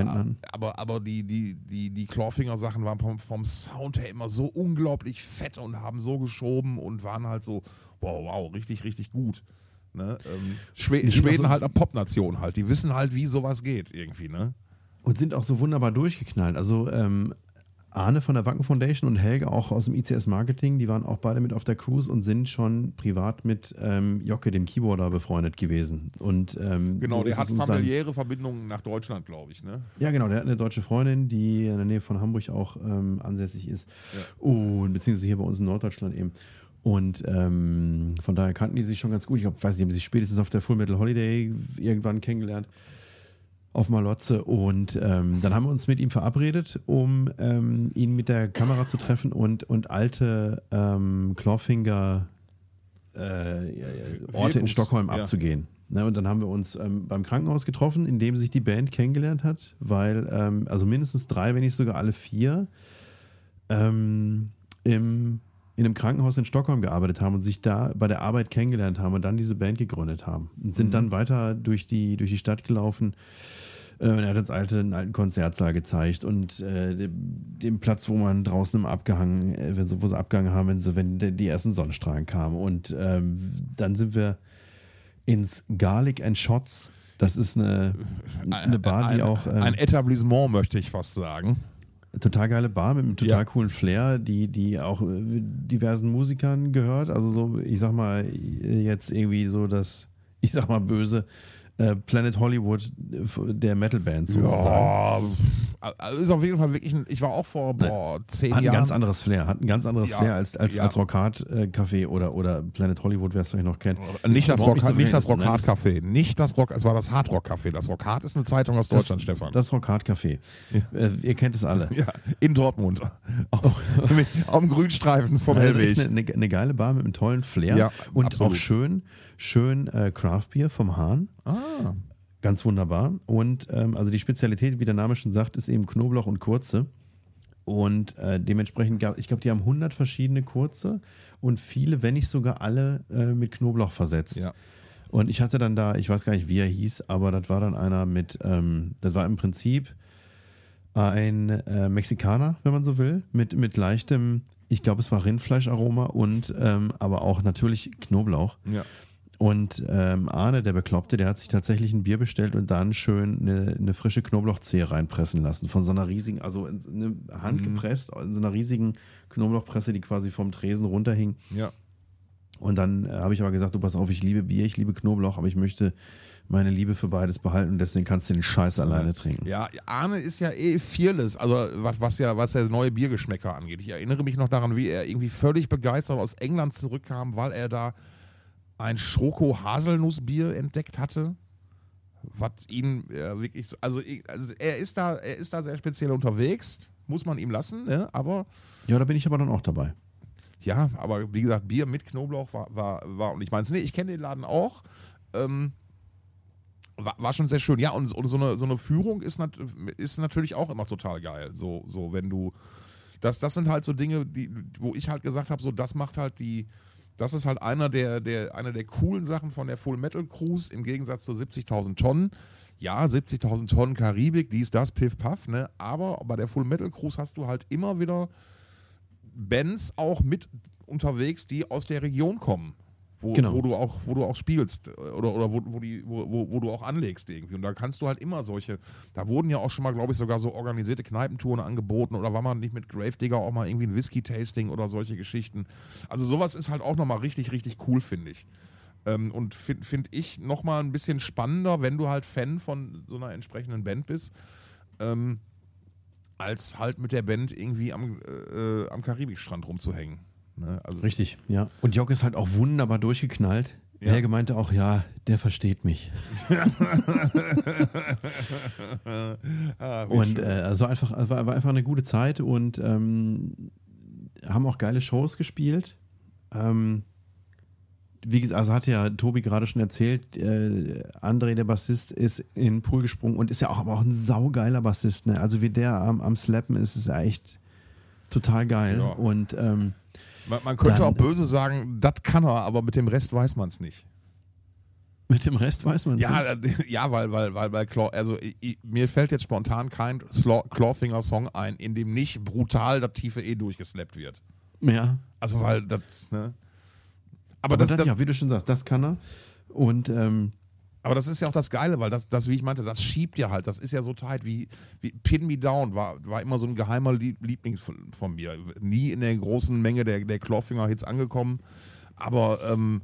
aber, aber die, die, die, die Clawfinger-Sachen waren vom, vom Sound her immer so unglaublich fett und haben so geschoben und waren halt so, wow, wow, richtig, richtig gut. Ne? Ähm, Schweden auch so- halt eine Popnation halt, die wissen halt, wie sowas geht irgendwie, ne? Und sind auch so wunderbar durchgeknallt. Also ähm, Arne von der Wacken Foundation und Helge auch aus dem ICS Marketing, die waren auch beide mit auf der Cruise und sind schon privat mit ähm, Jocke, dem Keyboarder, befreundet gewesen. Und, ähm, Genau, so der hat familiäre Verbindungen nach Deutschland, glaube ich, ne? Ja, genau, der hat eine deutsche Freundin, die in der Nähe von Hamburg auch ähm, ansässig ist. Und beziehungsweise hier bei uns in Norddeutschland eben. Und ähm, von daher kannten die sich schon ganz gut. Ich glaube, weiß nicht, haben sich spätestens auf der Full Metal Holiday irgendwann kennengelernt. Auf Malotze. Und ähm, dann haben wir uns mit ihm verabredet, um ähm, ihn mit der Kamera zu treffen und, und alte ähm, Clawfinger äh, Orte in Stockholm ja. abzugehen. Ne, und dann haben wir uns ähm, beim Krankenhaus getroffen, in dem sich die Band kennengelernt hat, weil ähm, also mindestens drei, wenn nicht sogar alle vier, ähm, im, in einem Krankenhaus in Stockholm gearbeitet haben und sich da bei der Arbeit kennengelernt haben und dann diese Band gegründet haben. Und sind dann weiter durch die, durch die Stadt gelaufen. Äh, er hat uns alte, einen alten Konzertsaal gezeigt und äh, den, den Platz, wo man draußen im Abgang, äh, wenn sie, wo sie abgehangen haben, wenn, sie, wenn die, ersten Sonnenstrahlen kamen. Und ähm, dann sind wir ins Garlic and Shots. Das ist eine, eine Bar, die ein, auch. ähm, ein Etablissement, möchte ich fast sagen. total geile Bar mit einem total Ja. coolen Flair, die, die auch äh, diversen Musikern gehört. Also so, ich sag mal, jetzt irgendwie so das, ich sag mal böse, äh, Planet Hollywood äh, der Metal-Bands sozusagen. Ja, also ist auf jeden Fall wirklich, ein, ich war auch vor boah, zehn Hat ein Jahren. ganz anderes Flair, hat ein ganz anderes Ja, Flair als, als, ja. als Rockhard äh, Café oder, oder Planet Hollywood, wer es vielleicht noch kennt. Nicht das, überhaupt Rock, nicht das vergleichen. Rockhard Café, nicht das Rock, es war das Hard Rock Café. Das Rockhard ist eine Zeitung aus Deutschland, das, Stefan. Das Rockhard Café. Äh, ihr kennt es alle. ja, in Dortmund. Auf, auf dem Grünstreifen vom Also Hellweg. eine, eine, eine geile Bar mit einem tollen Flair Ja, und absolut. auch schön, schön äh, Craftbier vom Hahn. ah, Ganz wunderbar. Und ähm, also die Spezialität, wie der Name schon sagt, ist eben Knoblauch und Kurze. Und äh, dementsprechend gab ich glaube, die haben 100 verschiedene Kurze und viele, wenn nicht sogar alle, äh, mit Knoblauch versetzt. ja. Und ich hatte dann da, ich weiß gar nicht, wie er hieß, aber das war dann einer mit, ähm, das war im Prinzip ein äh, Mexikaner, wenn man so will, mit, mit leichtem, ich glaube, es war Rindfleischaroma und ähm, aber auch natürlich Knoblauch. ja. Und ähm, Arne, der Bekloppte, der hat sich tatsächlich ein Bier bestellt und dann schön eine, eine frische Knoblauchzehe reinpressen lassen. Von so einer riesigen, also in eine Hand Mhm. gepresst, in so einer riesigen Knoblauchpresse, die quasi vom Tresen runterhing. ja. Und dann äh, habe ich aber gesagt, du pass auf, ich liebe Bier, ich liebe Knoblauch, aber ich möchte meine Liebe für beides behalten und deswegen kannst du den Scheiß alleine trinken. Ja, Arne ist ja eh fearless, also was, was ja was der neue Biergeschmäcker angeht. Ich erinnere mich noch daran, wie er irgendwie völlig begeistert aus England zurückkam, weil er da ein Schoko-Haselnussbier entdeckt hatte. Was ihn äh, wirklich, so- also, also er ist da, er ist da sehr speziell unterwegs, muss man ihm lassen, ne? aber Ja, da bin ich aber dann auch dabei. ja, aber wie gesagt, Bier mit Knoblauch war, war, war und ich meine, nee, ich kenne den Laden auch. Ähm, war, war schon sehr schön. Ja, und, und so, eine, so eine Führung ist, nat ist natürlich auch immer total geil. So, so wenn du. Das, das sind halt so Dinge, die, wo ich halt gesagt habe, so das macht halt die. Das ist halt einer der, der, einer der coolen Sachen von der Full Metal Cruise im Gegensatz zu 70.000 Tonnen. Ja, 70.000 Tonnen Karibik, dies, das, Piff, Puff, ne? Aber bei der Full Metal Cruise hast du halt immer wieder Bands auch mit unterwegs, die aus der Region kommen. Wo, Genau. wo, du, auch, wo du auch spielst äh, oder, oder wo, wo, die, wo, wo, wo du auch anlegst irgendwie. Und da kannst du halt immer solche, da wurden ja auch schon mal, glaube ich, sogar so organisierte Kneipentouren angeboten oder war man nicht mit Gravedigger auch mal irgendwie ein Whisky-Tasting oder solche Geschichten. Also sowas ist halt auch nochmal richtig, richtig cool, finde ich. Ähm, und finde find ich nochmal ein bisschen spannender, wenn du halt Fan von so einer entsprechenden Band bist, ähm, als halt mit der Band irgendwie am, äh, am Karibikstrand rumzuhängen. Ne? Also, Richtig, ja. Und Jock ist halt auch wunderbar durchgeknallt. Ja. Er meinte auch, ja, der versteht mich. ah, Und äh, also einfach, also war, war einfach eine gute Zeit und ähm, haben auch geile Shows gespielt. Ähm, wie gesagt, also hat ja Tobi gerade schon erzählt, äh, André, der Bassist, ist in den Pool gesprungen und ist ja auch, aber auch ein saugeiler Bassist. Ne? Also wie der am, am Slappen ist, ist ja echt total geil. Ja. Und ähm, man, man könnte dann- auch böse sagen, das kann er, aber mit dem Rest weiß man es nicht. mit dem Rest weiß man Ja, äh, ja, weil, weil, weil bei Claw, also ich, mir fällt jetzt spontan kein Clawfinger-Song ein, in dem nicht brutal das tiefe E durchgeslappt wird. ja. Also weil das, ne? Aber, Aber das, das, das, ja, wie du schon sagst, das kann er. Und ähm, aber das ist ja auch das Geile, weil das, das, wie ich meinte, das schiebt ja halt. Das ist ja so tight wie, wie Pin Me Down war, war immer so ein geheimer Lieb- Liebling von, von mir. Nie in der großen Menge der, der Clawfinger-Hits angekommen. Aber ähm,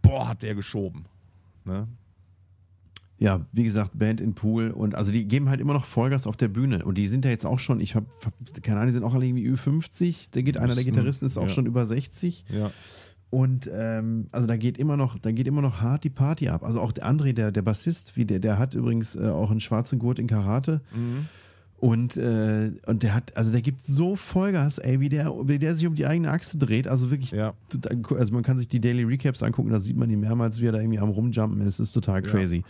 boah, hat der geschoben. Ne? ja, wie gesagt, Band in Pool und also die geben halt immer noch Vollgas auf der Bühne und die sind ja jetzt auch schon, ich habe keine Ahnung, die sind auch alle irgendwie Ü50, da geht einer der Gitarristen ist auch ja. schon über 60 Ja. Und ähm, also da geht immer noch, da geht immer noch hart die Party ab. Also auch der André, der, der Bassist, wie der, der hat übrigens äh, auch einen schwarzen Gurt in Karate. Und, äh, und der hat, also der gibt so Vollgas, ey, wie der, wie der sich um die eigene Achse dreht. Also wirklich, Ja. also man kann sich die Daily Recaps angucken, da sieht man ihn mehrmals, wie er da irgendwie am Rumjumpen ist. Das ist total crazy.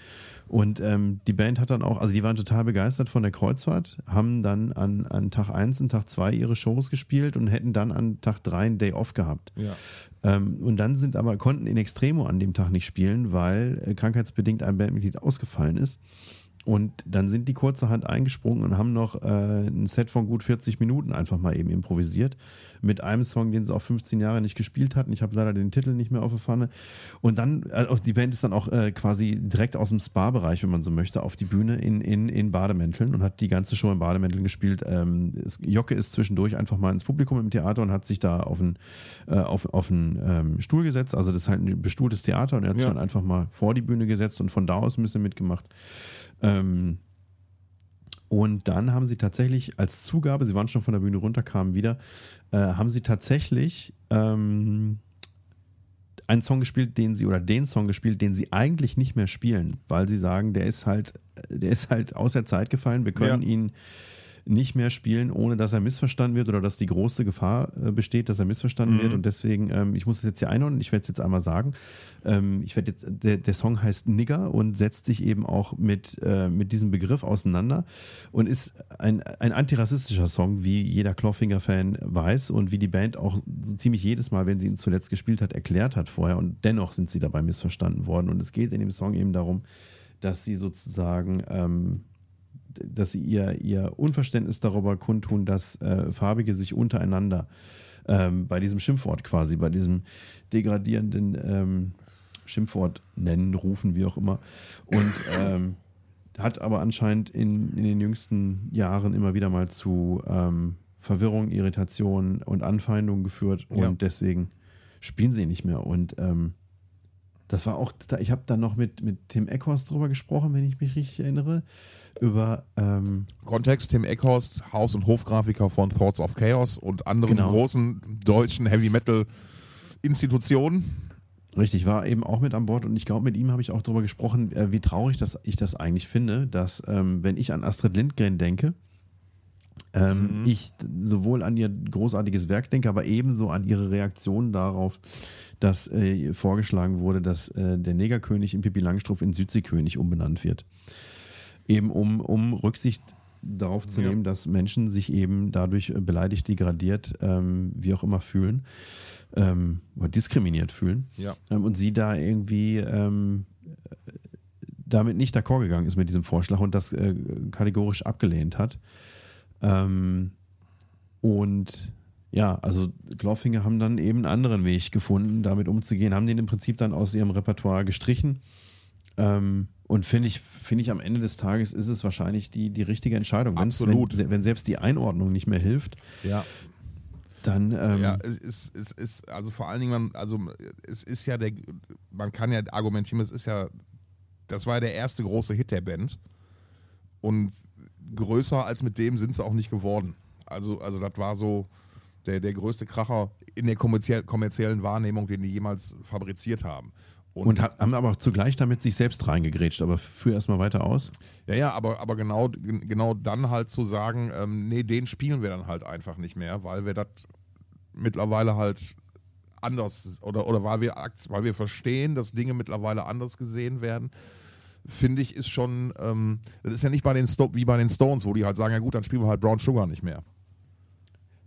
Und ähm, die Band hat dann auch, also die waren total begeistert von der Kreuzfahrt, haben dann an, an Tag 1 und Tag 2 ihre Shows gespielt und hätten dann an Tag 3 einen Day off gehabt. Ja. Ähm, und dann sind aber, konnten in Extremo an dem Tag nicht spielen, weil äh, krankheitsbedingt ein Bandmitglied ausgefallen ist. Und dann sind die kurzerhand eingesprungen und haben noch äh, ein Set von gut 40 Minuten einfach mal eben improvisiert. Mit einem Song, den sie auch 15 Jahre nicht gespielt hatten. Ich habe leider den Titel nicht mehr auf der Pfanne. Und dann, auch die Band ist dann auch äh, quasi direkt aus dem Spa-Bereich, wenn man so möchte, auf die Bühne in, in, in Bademänteln und hat die ganze Show in Bademänteln gespielt. Ähm, es, Jocke ist zwischendurch einfach mal ins Publikum im Theater und hat sich da auf einen, äh, auf, auf einen ähm, Stuhl gesetzt. Also das ist halt ein bestuhltes Theater und er hat sich Ja. dann einfach mal vor die Bühne gesetzt und von da aus ein bisschen mitgemacht. Ähm, und dann haben sie tatsächlich als Zugabe, sie waren schon von der Bühne runter, kamen wieder, äh, haben sie tatsächlich ähm, einen Song gespielt, den sie, oder den Song gespielt, den sie eigentlich nicht mehr spielen, weil sie sagen, der ist halt, der ist halt aus der Zeit gefallen, wir können Ja. ihn nicht mehr spielen, ohne dass er missverstanden wird oder dass die große Gefahr äh, besteht, dass er missverstanden wird. Und deswegen, ähm, ich muss es jetzt hier einordnen, ich werde es jetzt einmal sagen. Ähm, ich werde jetzt, der, der Song heißt Nigger und setzt sich eben auch mit, äh, mit diesem Begriff auseinander und ist ein, ein antirassistischer Song, wie jeder Clawfinger-Fan weiß und wie die Band auch so ziemlich jedes Mal, wenn sie ihn zuletzt gespielt hat, erklärt hat vorher. Und dennoch sind sie dabei missverstanden worden. Und es geht in dem Song eben darum, dass sie sozusagen ähm, dass sie ihr, ihr Unverständnis darüber kundtun, dass äh, Farbige sich untereinander ähm, bei diesem Schimpfwort quasi, bei diesem degradierenden ähm, Schimpfwort nennen, rufen, wie auch immer. Und ähm, hat aber anscheinend in, in den jüngsten Jahren immer wieder mal zu ähm, Verwirrung, Irritation und Anfeindungen geführt. Und Ja. deswegen spielen sie nicht mehr. Und ähm, das war auch, ich habe dann noch mit, mit Tim Eckhorst drüber gesprochen, wenn ich mich richtig erinnere, über ähm, Kontext: Tim Eckhorst, Haus- und Hofgrafiker von Thoughts of Chaos und anderen Genau. großen deutschen Heavy Metal Institutionen. Richtig, war eben auch mit an Bord und ich glaube, mit ihm habe ich auch darüber gesprochen, äh, wie traurig das, ich das eigentlich finde, dass, ähm, wenn ich an Astrid Lindgren denke, ähm, ich sowohl an ihr großartiges Werk denke, aber ebenso an ihre Reaktion darauf, dass äh, vorgeschlagen wurde, dass äh, der Negerkönig in Pippi Langstrumpf in Südseekönig umbenannt wird. Eben um, um Rücksicht darauf zu Ja. nehmen, dass Menschen sich eben dadurch äh, beleidigt, degradiert, ähm, wie auch immer fühlen ähm, oder diskriminiert fühlen. Ja. Ähm, und sie da irgendwie ähm, äh, damit nicht d'accord gegangen ist mit diesem Vorschlag und das äh, kategorisch abgelehnt hat. Ähm, und ja, also Clawfinger haben dann eben einen anderen Weg gefunden, damit umzugehen, haben den im Prinzip dann aus ihrem Repertoire gestrichen. Ähm, und finde ich, finde ich, am Ende des Tages ist es wahrscheinlich die, die richtige Entscheidung. Wenn's- Absolut. Wenn, wenn selbst die Einordnung nicht mehr hilft, Ja. dann ähm, Ja, es ist, es ist, also vor allen Dingen, man, also es ist ja der, man kann ja argumentieren, es ist ja, das war ja der erste große Hit der Band. Und größer als mit dem sind sie auch nicht geworden. Also, also das war so der, der größte Kracher in der kommerziell, kommerziellen Wahrnehmung, den die jemals fabriziert haben. Und ha- haben aber zugleich damit sich selbst reingegrätscht. Aber führ erstmal weiter aus. Ja, ja, aber, aber genau, gen- genau dann halt zu sagen, ähm, nee, den spielen wir dann halt einfach nicht mehr, weil wir das mittlerweile halt anders oder, oder weil, wir, weil wir verstehen, dass Dinge mittlerweile anders gesehen werden, finde ich, ist schon, ähm, das ist ja nicht bei den Sto wie bei den Stones, wo die halt sagen, ja gut, dann spielen wir halt Brown Sugar nicht mehr.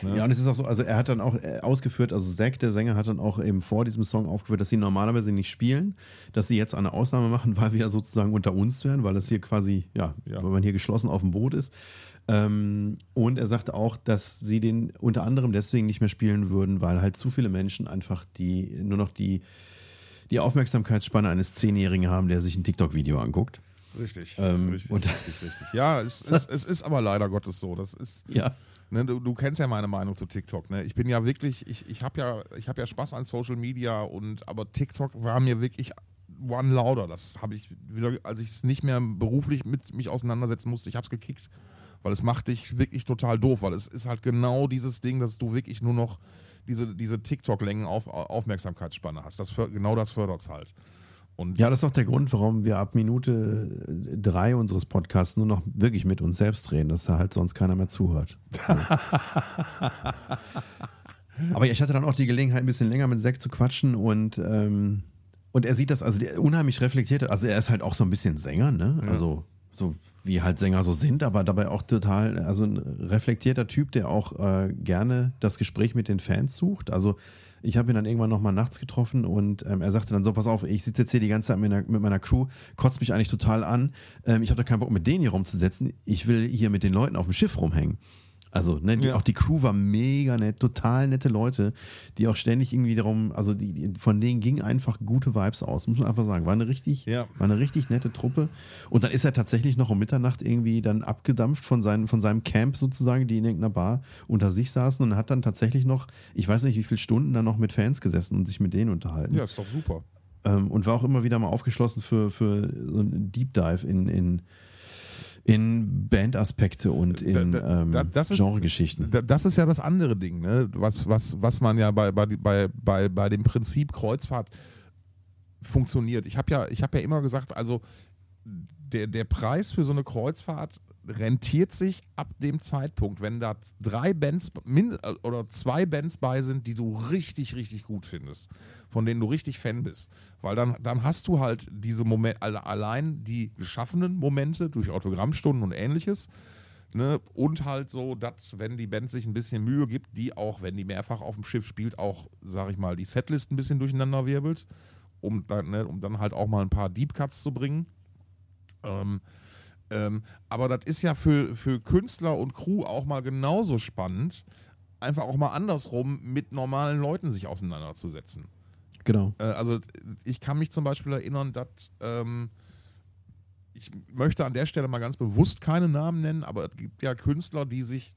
Ne? Ja, und es ist auch so, also er hat dann auch äh, ausgeführt, also Zack, der Sänger, hat dann auch eben vor diesem Song aufgeführt, dass sie normalerweise nicht spielen, dass sie jetzt eine Ausnahme machen, weil wir ja sozusagen unter uns wären, weil das hier quasi, ja, Ja. weil man hier geschlossen auf dem Boot ist. Ähm, und er sagte auch, dass sie den unter anderem deswegen nicht mehr spielen würden, weil halt zu viele Menschen einfach die nur noch die, die Aufmerksamkeitsspanne eines Zehnjährigen haben, der sich ein TikTok-Video anguckt. Richtig, Ähm, richtig, richtig, richtig. Ja, es, es, es ist aber leider Gottes so. Das ist, Ja. Ne, du, du kennst ja meine Meinung zu TikTok. Ne? Ich bin ja wirklich, ich, ich habe ja, hab ja Spaß an Social Media und aber TikTok war mir wirklich one louder. Das habe ich als ich es nicht mehr beruflich mit mich auseinandersetzen musste, ich habe es gekickt. Weil es macht dich wirklich total doof, weil es ist halt genau dieses Ding, dass du wirklich nur noch diese, diese TikTok-Längen auf Aufmerksamkeitsspanne hast. Das, genau das fördert es halt. Und Ja, das ist auch der Grund, warum wir ab Minute drei unseres Podcasts nur noch wirklich mit uns selbst reden, dass da halt sonst keiner mehr zuhört. Aber ich hatte dann auch die Gelegenheit, ein bisschen länger mit Zack zu quatschen und, ähm, und er sieht das, also der unheimlich reflektiert, also er ist halt auch so ein bisschen Sänger, ne? Also so wie halt Sänger so sind, aber dabei auch total, also ein reflektierter Typ, der auch äh, gerne das Gespräch mit den Fans sucht. Also ich habe ihn dann irgendwann nochmal nachts getroffen und ähm, er sagte dann so, pass auf, ich sitze jetzt hier die ganze Zeit mit meiner, mit meiner Crew, kotzt mich eigentlich total an. Ähm, ich habe da keinen Bock mit denen hier rumzusetzen. Ich will hier mit den Leuten auf dem Schiff rumhängen. Also, ne, die, Ja. auch die Crew war mega nett, total nette Leute, die auch ständig irgendwie darum, also die, die, von denen gingen einfach gute Vibes aus, muss man einfach sagen. War eine richtig, Ja. war eine richtig nette Truppe. Und dann ist er tatsächlich noch um Mitternacht irgendwie dann abgedampft von, seinen, von seinem Camp sozusagen, die in irgendeiner Bar unter sich saßen und hat dann tatsächlich noch, ich weiß nicht wie viele Stunden dann noch mit Fans gesessen und sich mit denen unterhalten. ja, ist doch super. Ähm, und war auch immer wieder mal aufgeschlossen für, für so einen Deep Dive in, in, in Bandaspekte und in Da- da- ähm, da- das ist- Genregeschichten. Da- Das ist ja das andere Ding, ne? was, was, was man ja bei, bei, bei, bei, bei dem Prinzip Kreuzfahrt funktioniert. Ich habe ja, ich hab ja immer gesagt, also der, der Preis für so eine Kreuzfahrt rentiert sich ab dem Zeitpunkt, wenn da drei Bands oder zwei Bands bei sind, die du richtig, richtig gut findest, von denen du richtig Fan bist. Weil dann, dann hast du halt diese Momente, allein die geschaffenen Momente durch Autogrammstunden und ähnliches. Ne? Und halt so, dass, wenn die Band sich ein bisschen Mühe gibt, die auch, wenn die mehrfach auf dem Schiff spielt, auch, sag ich mal, die Setlist ein bisschen durcheinander wirbelt, um, dann, ne, um dann halt auch mal ein paar Deep Cuts zu bringen. Ähm, ähm, aber das ist ja für, für Künstler und Crew auch mal genauso spannend, einfach auch mal andersrum mit normalen Leuten sich auseinanderzusetzen. Genau. Äh, also ich kann mich zum Beispiel erinnern, dass ähm, ich möchte an der Stelle mal ganz bewusst keine Namen nennen, aber es gibt ja Künstler, die sich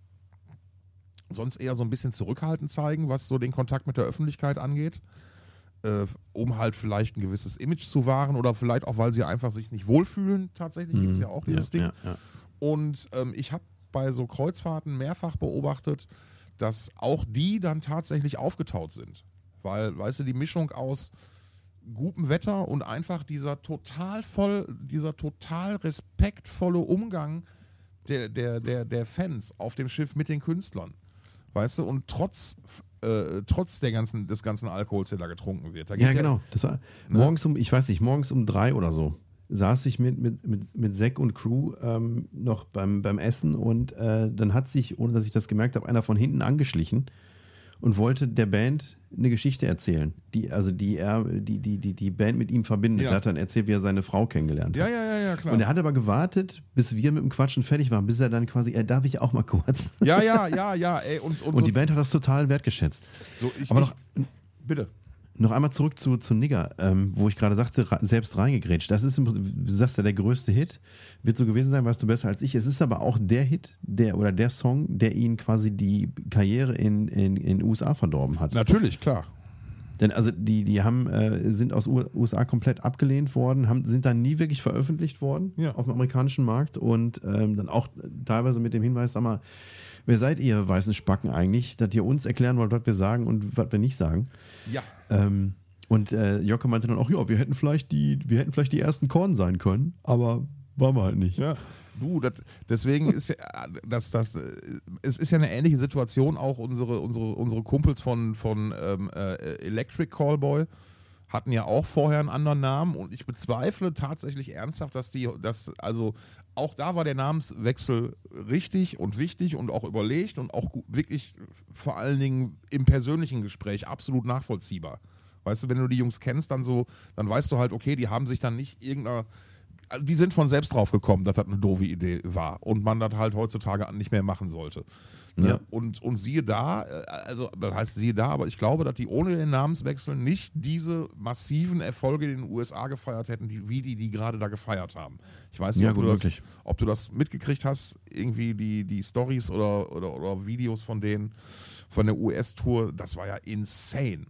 sonst eher so ein bisschen zurückhaltend zeigen, was so den Kontakt mit der Öffentlichkeit angeht, äh, um halt vielleicht ein gewisses Image zu wahren oder vielleicht auch, weil sie einfach sich nicht wohlfühlen. Tatsächlich gibt es ja auch dieses Ding. Mhm. Ja, ja. Und ähm, ich habe bei so Kreuzfahrten mehrfach beobachtet, dass auch die dann tatsächlich aufgetaut sind. Weil, weißt du, die Mischung aus gutem Wetter und einfach dieser total voll, dieser total respektvolle Umgang der, der, der, der Fans auf dem Schiff mit den Künstlern. Weißt du, und trotz, äh, trotz der ganzen, des ganzen Alkohols, der da getrunken wird. Da Ja, genau. Das war Ne? morgens um, ich weiß nicht, morgens um drei oder so saß ich mit, mit, mit, mit Zack und Crew ähm, noch beim, beim Essen und äh, dann hat sich, ohne dass ich das gemerkt habe, einer von hinten angeschlichen und wollte der Band eine Geschichte erzählen, die, also die er, die, die, die, die Band mit ihm verbindet. Ja. Er hat dann erzählt, wie er seine Frau kennengelernt Ja, hat. ja, ja, ja, klar. Und er hat aber gewartet, bis wir mit dem Quatschen fertig waren, bis er dann quasi, er darf ich auch mal kurz. ja, ja, ja, ja, ey, und, und, Und die Band hat das total wertgeschätzt. so ich, Aber ich, noch, bitte. Noch einmal zurück zu, zu Nigger, ähm, wo ich gerade sagte, selbst reingegrätscht. Das ist, du sagst ja, der größte Hit. Wird so gewesen sein, weißt du besser als ich. Es ist aber auch der Hit, der oder der Song, der ihn quasi die Karriere in in, in USA verdorben hat. Natürlich, klar. Denn also die, die haben, äh, sind aus USA komplett abgelehnt worden, haben, sind dann nie wirklich veröffentlicht worden Ja. auf dem amerikanischen Markt und ähm, dann auch teilweise mit dem Hinweis, sag mal, wer seid ihr weißen Spacken eigentlich, dass ihr uns erklären wollt, was wir sagen und was wir nicht sagen. Ja. Ähm, und äh, Jocke meinte dann auch, ja, wir hätten vielleicht die, wir hätten vielleicht die ersten Korn sein können, aber waren wir halt nicht. Ja. Du, das, deswegen ist ja, das, das, äh, es ist ja eine ähnliche Situation auch unsere, unsere, unsere Kumpels von, von ähm, äh, Electric Callboy hatten ja auch vorher einen anderen Namen und ich bezweifle tatsächlich ernsthaft, dass die, dass, also auch da war der Namenswechsel richtig und wichtig und auch überlegt und auch wirklich vor allen Dingen im persönlichen Gespräch absolut nachvollziehbar. Weißt du, wenn du die Jungs kennst, dann so, dann weißt du halt, okay, die haben sich dann nicht irgendeiner also die sind von selbst drauf gekommen, dass das eine doofe Idee war und man das halt heutzutage nicht mehr machen sollte. Ne? Ja. Und, und siehe da, äh, also das heißt siehe da, aber ich glaube, dass die ohne den Namenswechsel nicht diese massiven Erfolge in den USA gefeiert hätten, die, wie die die gerade da gefeiert haben. Ich weiß nicht, Ja, ob, gut du das, ob du das mitgekriegt hast, irgendwie die, die Stories oder, oder, oder Videos von denen, von der US-Tour, das war ja insane,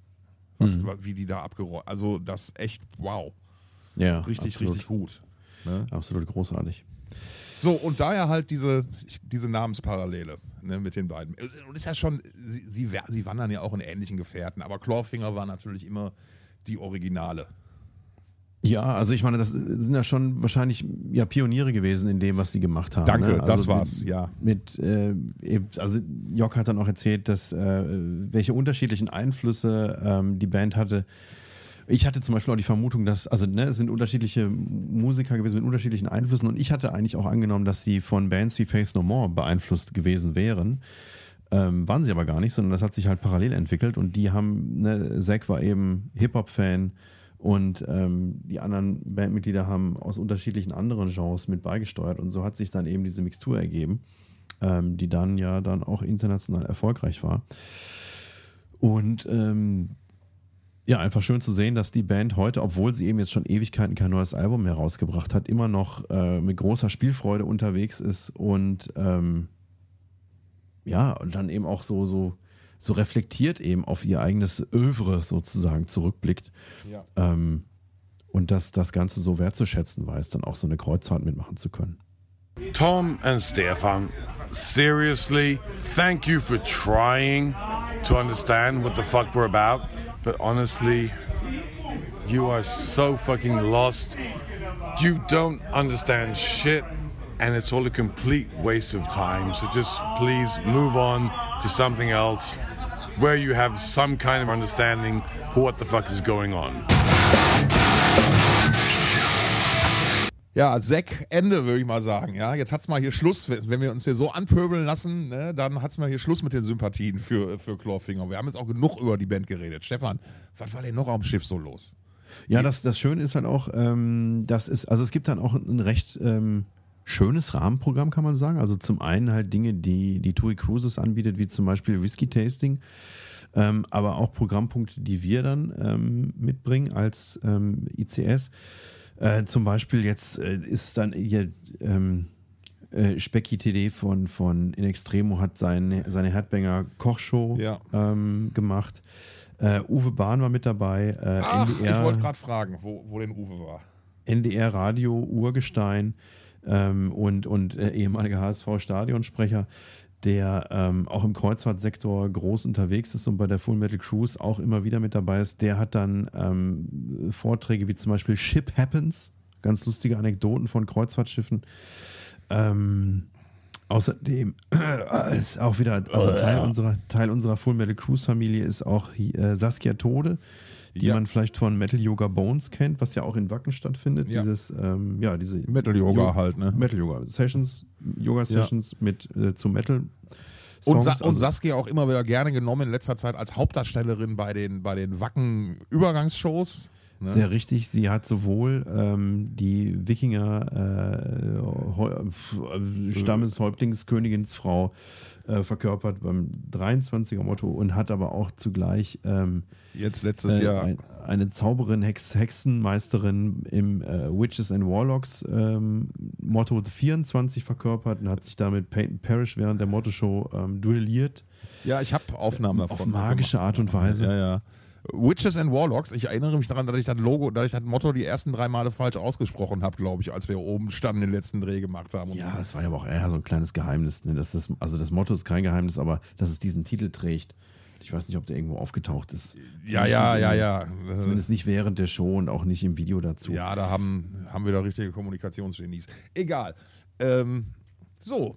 was, Mhm. wie die da abgeräumt, also das echt, wow, Ja, richtig, absolut. richtig gut. Ne? Absolut großartig. So, und daher halt diese, diese Namensparallele ne, mit den beiden. Und ist ja schon, sie, sie, sie wandern ja auch in ähnlichen Gefährten, aber Clawfinger war natürlich immer die Originale. Ja, also ich meine, das sind ja schon wahrscheinlich ja, Pioniere gewesen in dem, was sie gemacht haben. Danke, ne? das Also war's, mit, ja. Mit, äh, also Jock hat dann auch erzählt, dass äh, welche unterschiedlichen Einflüsse ähm, die Band hatte. Ich hatte zum Beispiel auch die Vermutung, dass, also ne, es sind unterschiedliche Musiker gewesen mit unterschiedlichen Einflüssen und ich hatte eigentlich auch angenommen, dass sie von Bands wie Faith No More beeinflusst gewesen wären. Ähm, waren sie aber gar nicht, sondern das hat sich halt parallel entwickelt und die haben, ne, Zack war eben Hip-Hop-Fan und ähm, die anderen Bandmitglieder haben aus unterschiedlichen anderen Genres mit beigesteuert und so hat sich dann eben diese Mixtur ergeben, ähm, die dann ja dann auch international erfolgreich war. Und ähm, ja, einfach schön zu sehen, dass die Band heute, obwohl sie eben jetzt schon Ewigkeiten kein neues Album mehr rausgebracht hat, immer noch äh, mit großer Spielfreude unterwegs ist und ähm, ja, und dann eben auch so, so, so reflektiert eben auf ihr eigenes Övre sozusagen zurückblickt. Ja. Ähm, und dass das Ganze so wertzuschätzen weiß, dann auch so eine Kreuzfahrt mitmachen zu können. Tom and Stefan, seriously, thank you for trying to understand what the fuck we're about. But honestly, you are so fucking lost. You don't understand shit, and it's all a complete waste of time. So just please move on to something else where you have some kind of understanding for what the fuck is going on. Ja, Zack, Ende, würde ich mal sagen. Ja, jetzt hat's mal hier Schluss. Wenn wir uns hier so anpöbeln lassen, ne, dann hat's mal hier Schluss mit den Sympathien für, für Clawfinger. Wir haben jetzt auch genug über die Band geredet. Stefan, was war denn noch am Schiff so los? Ja, das, das Schöne ist halt auch, ähm, das ist, also es gibt dann auch ein recht ähm, schönes Rahmenprogramm, kann man sagen. Also zum einen halt Dinge, die die TUI Cruises anbietet, wie zum Beispiel Whisky Tasting, ähm, aber auch Programmpunkte, die wir dann ähm, mitbringen als ähm, ICS. Äh, zum Beispiel jetzt äh, ist dann hier ähm, äh, Specki TD von, von In Extremo hat sein, seine Headbanger Kochshow Ja. ähm, gemacht. Äh, Uwe Bahn war mit dabei. Äh, Ach, NDR, ich wollte gerade fragen, wo, wo denn Uwe war. NDR Radio Urgestein ähm, und, und äh, ehemaliger HSV-Stadionsprecher, der ähm, auch im Kreuzfahrtsektor groß unterwegs ist und bei der Full Metal Cruise auch immer wieder mit dabei ist. Der hat dann ähm, Vorträge wie zum Beispiel Ship Happens, ganz lustige Anekdoten von Kreuzfahrtschiffen. Ähm, außerdem äh, ist auch wieder, also Teil, unserer, Teil unserer Full Metal Cruise Familie ist auch äh, Saskia Tode, die Ja. man vielleicht von Metal Yoga Bones kennt, was ja auch in Wacken stattfindet. Ja. Dieses, ähm, ja, diese Metal Yoga Jo- halt, ne? Metal Yoga Sessions, Yoga Sessions mit äh, zu Metal. Und, Songs, Sa und also- Saskia auch immer wieder gerne genommen in letzter Zeit als Hauptdarstellerin bei den, bei den Wacken-Übergangsshows. Ne? Sehr richtig. Sie hat sowohl ähm, die Wikinger äh, äh, Stammeshäuptlingsköniginsfrau äh, verkörpert beim 23er Motto und hat aber auch zugleich ähm, Jetzt letztes äh, Jahr. ein, eine Zauberin, Hex, Hexenmeisterin im äh, Witches and Warlocks ähm, Motto 24 verkörpert und hat sich damit Peyton Parrish während der Motto-Show ähm, duelliert. Ja, ich habe Aufnahmen davon. Auf magische Art und Weise. Ja, ja. Witches and Warlocks, ich erinnere mich daran, dass ich das Logo, dass ich das Motto die ersten drei Male falsch ausgesprochen habe, glaube ich, als wir oben standen, den letzten Dreh gemacht haben. Und Ja, das war ja auch eher so ein kleines Geheimnis. Ne? Das ist, also das Motto ist kein Geheimnis, aber dass es diesen Titel trägt. Ich weiß nicht, ob der irgendwo aufgetaucht ist. ja, ja, ja, ja. Zumindest nicht während der Show und auch nicht im Video dazu. Ja, da haben, haben wir da richtige Kommunikationsgenies. Egal. Ähm, so,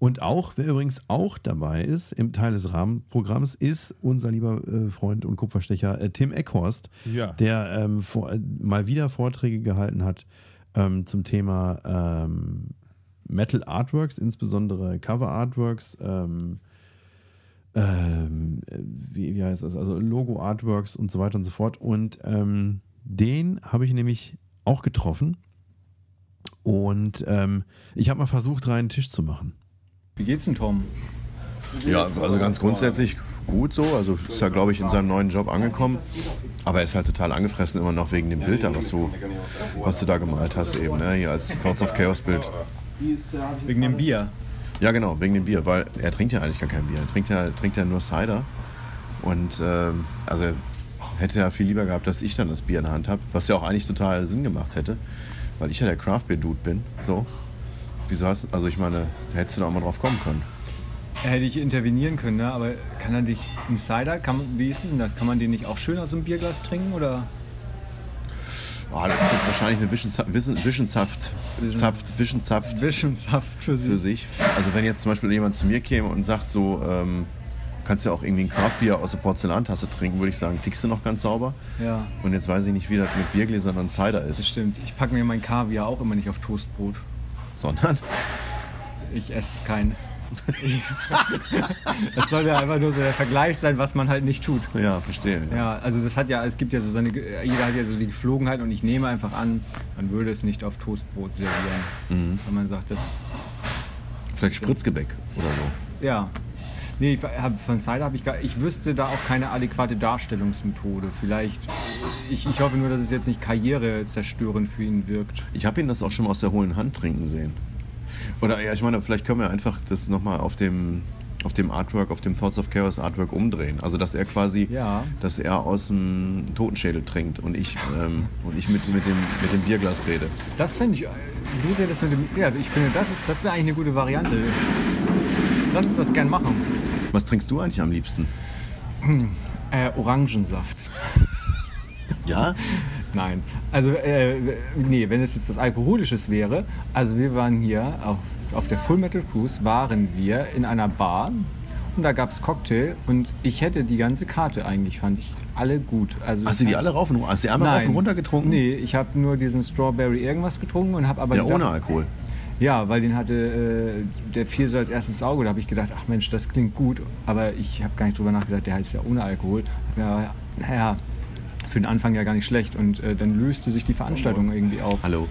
Und auch, wer übrigens auch dabei ist im Teil des Rahmenprogramms, ist unser lieber äh, Freund und Kupferstecher äh, Tim Eckhorst, Ja. der ähm, vor, äh, mal wieder Vorträge gehalten hat ähm, zum Thema ähm, Metal Artworks, insbesondere Cover Artworks, ähm, ähm, äh, wie, wie heißt das, also Logo Artworks und so weiter und so fort. Und ähm, den habe ich nämlich auch getroffen. Und ich habe mal versucht, reinen Tisch zu machen. Wie geht's denn, Tom? Ja, also ganz grundsätzlich gut so. Also ist ja, glaube ich, in seinem neuen Job angekommen. Aber er ist halt total angefressen immer noch wegen dem Bild da, was du, was du da gemalt hast eben, ne? Hier als Thoughts of Chaos Bild. Wegen dem Bier. Ja, genau, wegen dem Bier, weil er trinkt ja eigentlich gar kein Bier. Er trinkt ja, trinkt ja nur Cider. Und ähm, also er hätte ja viel lieber gehabt, dass ich dann das Bier in der Hand habe, was ja auch eigentlich total Sinn gemacht hätte, weil ich ja der Craft Beer Dude bin. So. Wieso hast also ich meine, hättest du da auch mal drauf kommen können. Hätte ich intervenieren können, ne? aber kann er dich einen Cider, kann, wie ist es denn das? Kann man den nicht auch schön aus einem Bierglas trinken? Oder? Oh, das ist jetzt wahrscheinlich eine Wischenzaft, Wischenzaft Zwischensaft für für sich. Also wenn jetzt zum Beispiel jemand zu mir käme und sagt so, ähm, kannst ja auch irgendwie ein Craft-Bier aus der Porzellantasse trinken, würde ich sagen, tickst du noch ganz sauber. Ja, Und jetzt weiß ich nicht, wie das mit Biergläsern und Cider das ist, stimmt. Ich packe mir mein Kaviar auch immer nicht auf Toastbrot. Sondern Ich esse kein. das soll ja einfach nur so der Vergleich sein, was man halt nicht tut. ja, verstehe. Ja. Ja, also das hat ja, es gibt ja so seine, jeder hat ja so die Geflogenheit und ich nehme einfach an, man würde es nicht auf Toastbrot servieren. Wenn man sagt, das, Vielleicht Spritzgebäck oder so. ja. Nee, von Cider habe ich gar, ich wüsste da auch keine adäquate Darstellungsmethode. Vielleicht, ich, ich hoffe nur, dass es jetzt nicht karrierezerstörend für ihn wirkt. Ich habe ihn das auch schon mal aus der hohlen Hand trinken sehen. Oder ja, ich meine, vielleicht können wir einfach das nochmal auf dem, auf dem Artwork, auf dem Thoughts of Chaos Artwork umdrehen. Also dass er quasi, Ja. dass er aus dem Totenschädel trinkt und ich, ähm, und ich mit, mit, dem, mit dem Bierglas rede. Das fände ich, wie wäre das mit dem, ja, ich finde, das, ist- das wäre eigentlich eine gute Variante. Lass uns das gern machen. Was trinkst du eigentlich am liebsten? Äh, Orangensaft. Ja? Nein, also äh, nee, wenn es jetzt was Alkoholisches wäre, also wir waren hier auf, auf der Full Metal Cruise, waren wir in einer Bar und da gab es Cocktail und ich hätte die ganze Karte eigentlich, fand ich alle gut. Also Hast du die alle rauf und hast du die einmal Nein. rauf und runter getrunken? Nee, ich habe nur diesen Strawberry irgendwas getrunken und habe aber Ja, gedacht- ohne Alkohol. Ja, weil den hatte, äh, der fiel so als erstes ins Auge. Da habe ich gedacht, ach Mensch, das klingt gut. Aber ich habe gar nicht drüber nachgedacht, der heißt ja ohne Alkohol. Ja, naja, für den Anfang ja gar nicht schlecht. Und äh, dann löste sich die Veranstaltung irgendwie auf. Hallo.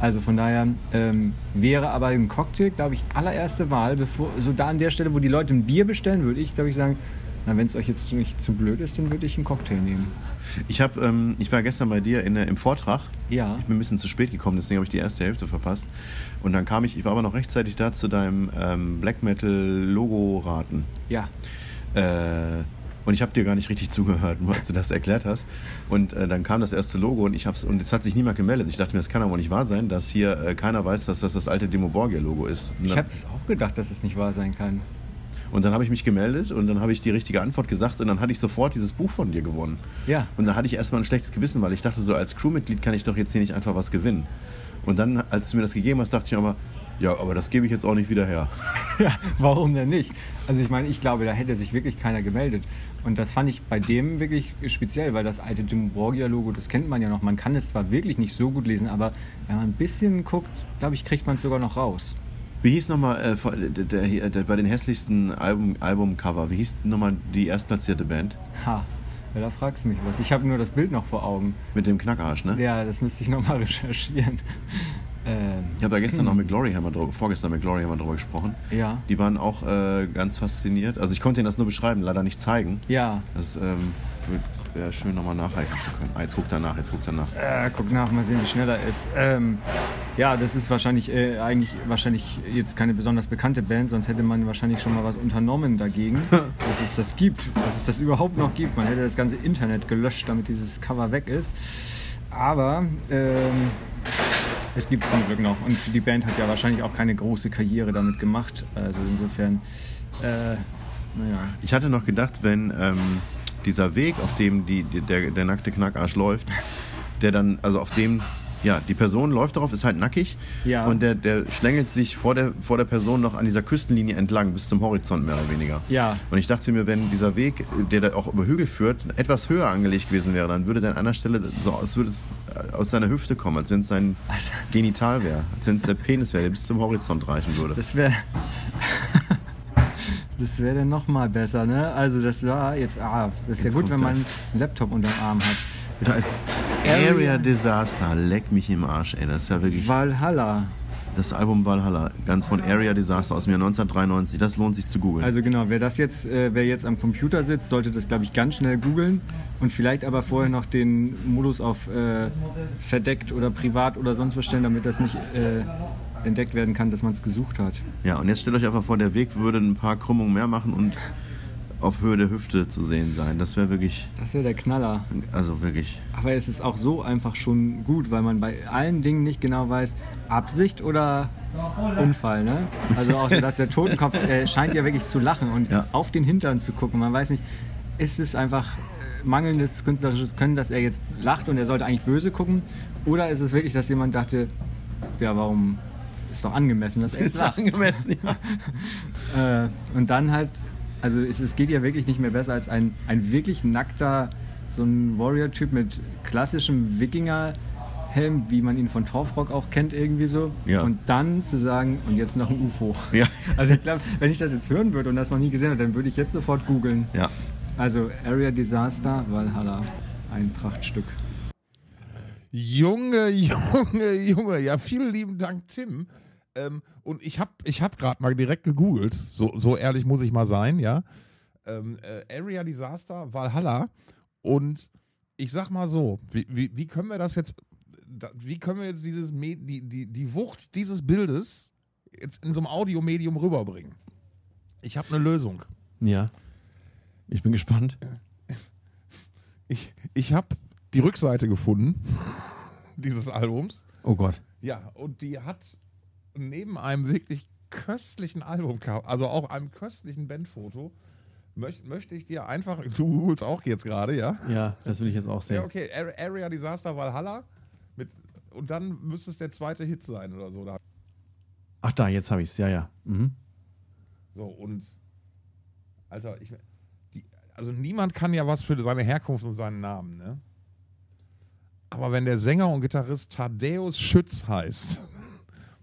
Also von daher ähm, wäre aber ein Cocktail, glaube ich, allererste Wahl. Bevor, so da an der Stelle, wo die Leute ein Bier bestellen, würde ich, glaube ich, sagen, na, wenn es euch jetzt nicht zu blöd ist, dann würde ich einen Cocktail nehmen. Ich, hab, ähm, ich war gestern bei dir in, im Vortrag. Ja. Ich bin ein bisschen zu spät gekommen, deswegen habe ich die erste Hälfte verpasst. Und dann kam ich, ich war aber noch rechtzeitig da zu deinem ähm, Black Metal Logo-Raten. Ja. Äh, und ich habe dir gar nicht richtig zugehört, als du das erklärt hast. Und äh, dann kam das erste Logo und ich hab's und es hat sich niemand gemeldet. Ich dachte mir, das kann aber nicht wahr sein, dass hier äh, keiner weiß, dass das das alte Demo Borgia Logo ist. Und Ich dann, habe das auch gedacht, dass es nicht wahr sein kann. und dann habe ich mich gemeldet und dann habe ich die richtige Antwort gesagt und dann hatte ich sofort dieses Buch von dir gewonnen. Ja. Und da hatte ich erstmal ein schlechtes Gewissen, weil ich dachte, so als Crewmitglied kann ich doch jetzt hier nicht einfach was gewinnen. Und dann, als du mir das gegeben hast, dachte ich aber, ja, aber das gebe ich jetzt auch nicht wieder her. Ja, warum denn nicht? Also ich meine, ich glaube, da hätte sich wirklich keiner gemeldet. Und das fand ich bei dem wirklich speziell, weil das alte Jim Borgia-Logo, das kennt man ja noch. Man kann es zwar wirklich nicht so gut lesen, aber wenn man ein bisschen guckt, glaube ich, kriegt man es sogar noch raus. Wie hieß nochmal äh, der, der, der, bei den hässlichsten Album, Albumcover, wie hieß nochmal die erstplatzierte Band? Ha, ja, da fragst du mich was. Ich habe nur das Bild noch vor Augen. Mit dem Knackarsch, ne? Ja, das müsste ich nochmal recherchieren. Ähm, Ich habe da gestern noch mit Gloryhammer drüber, vorgestern mit Gloryhammer drüber gesprochen. Ja. Die waren auch äh, ganz fasziniert. Also ich konnte ihnen das nur beschreiben, leider nicht zeigen. ja, Das ähm, wäre schön nochmal nachreichen zu können. Ah, jetzt guckt er nach, jetzt guckt er nach. Äh, guck nach, mal sehen, wie schnell er ist. Ähm, ja, das ist wahrscheinlich äh, eigentlich wahrscheinlich jetzt keine besonders bekannte Band, sonst hätte man wahrscheinlich schon mal was unternommen dagegen, dass es das gibt, dass es das überhaupt noch gibt. Man hätte das ganze Internet gelöscht, damit dieses Cover weg ist. Aber ähm, es gibt es zum Glück noch. Und die Band hat ja wahrscheinlich auch keine große Karriere damit gemacht. Also insofern, äh, naja. Ich hatte noch gedacht, wenn ähm, dieser Weg, auf dem die, der, der nackte Knackarsch läuft, der dann, also auf dem, ja, die Person läuft darauf, ist halt nackig Ja. und der, der schlängelt sich vor der, vor der Person noch an dieser Küstenlinie entlang bis zum Horizont mehr oder weniger. Ja. Und ich dachte mir, wenn dieser Weg, der da auch über Hügel führt, etwas höher angelegt gewesen wäre, dann würde der an einer Stelle so aus, würde es äh, aus seiner Hüfte kommen, als wenn es sein Genital wäre, als wenn es der Penis wäre, der bis zum Horizont reichen würde. Das wäre. Das wäre dann nochmal besser, ne? Also das war jetzt, ah, das ist ja Jetzt gut, kommt's wenn man einen Laptop unter dem Arm hat. Da ist Area Disaster, leck mich im Arsch, ey. Das ist ja wirklich Valhalla. das Album Valhalla, ganz von Area Disaster aus dem Jahr 1993. Das lohnt sich zu googeln. Also genau, wer das jetzt, äh, wer jetzt am Computer sitzt, sollte das glaube ich ganz schnell googeln und vielleicht aber vorher noch den Modus auf äh, verdeckt oder privat oder sonst was stellen, damit das nicht äh, entdeckt werden kann, dass man es gesucht hat. ja, und jetzt stellt euch einfach vor, der Weg würde ein paar Krümmungen mehr machen und auf Höhe der Hüfte zu sehen sein. Das wäre wirklich, Das wäre der Knaller. also wirklich. Aber es ist auch so einfach schon gut, weil man bei allen Dingen nicht genau weiß, Absicht oder Unfall. Ne? Also auch dass der Totenkopf äh, scheint ja wirklich zu lachen und Ja. auf den Hintern zu gucken. Man weiß nicht, ist es einfach äh, mangelndes künstlerisches Können, dass er jetzt lacht und er sollte eigentlich böse gucken? Oder ist es wirklich, dass jemand dachte, ja, warum ist doch angemessen, dass er jetzt lacht? angemessen, ja. Äh, und dann halt, also es, es geht ja wirklich nicht mehr besser als ein, ein wirklich nackter, so ein Warrior-Typ mit klassischem Wikinger-Helm, wie man ihn von Torfrock auch kennt, irgendwie so. Ja. Und dann zu sagen, und jetzt noch ein UFO. Ja. Also ich glaube, wenn ich das jetzt hören würde und das noch nie gesehen habe, dann würde ich jetzt sofort googeln. Ja. Also Area Disaster, Valhalla, ein Prachtstück. Junge, Junge, Junge. Ja, vielen lieben Dank, Tim. Ähm, und ich habe ich hab gerade mal direkt gegoogelt. So, so ehrlich muss ich mal sein, ja. Ähm, äh, Area Disaster Valhalla. Und ich sag mal so, wie, wie, wie können wir das jetzt, da, wie können wir jetzt dieses, Me die, die, die Wucht dieses Bildes jetzt in so einem Audiomedium rüberbringen? Ich habe eine Lösung. Ja. Ich bin gespannt. Ich, ich habe die Rückseite gefunden dieses Albums. Oh Gott. Ja, und die hat neben einem wirklich köstlichen Album, also auch einem köstlichen Bandfoto, möcht, möchte ich dir einfach, du googelst auch jetzt gerade, ja? Ja, das will ich jetzt auch sehen. Ja, okay, Ar- Area Disaster Valhalla mit, und dann müsste es der zweite Hit sein oder so. Ach da, jetzt habe ich es. Ja, ja. Mhm. So, und Alter, ich, die, also niemand kann ja was für seine Herkunft und seinen Namen, ne? Aber wenn der Sänger und Gitarrist Thaddeus Schütz heißt,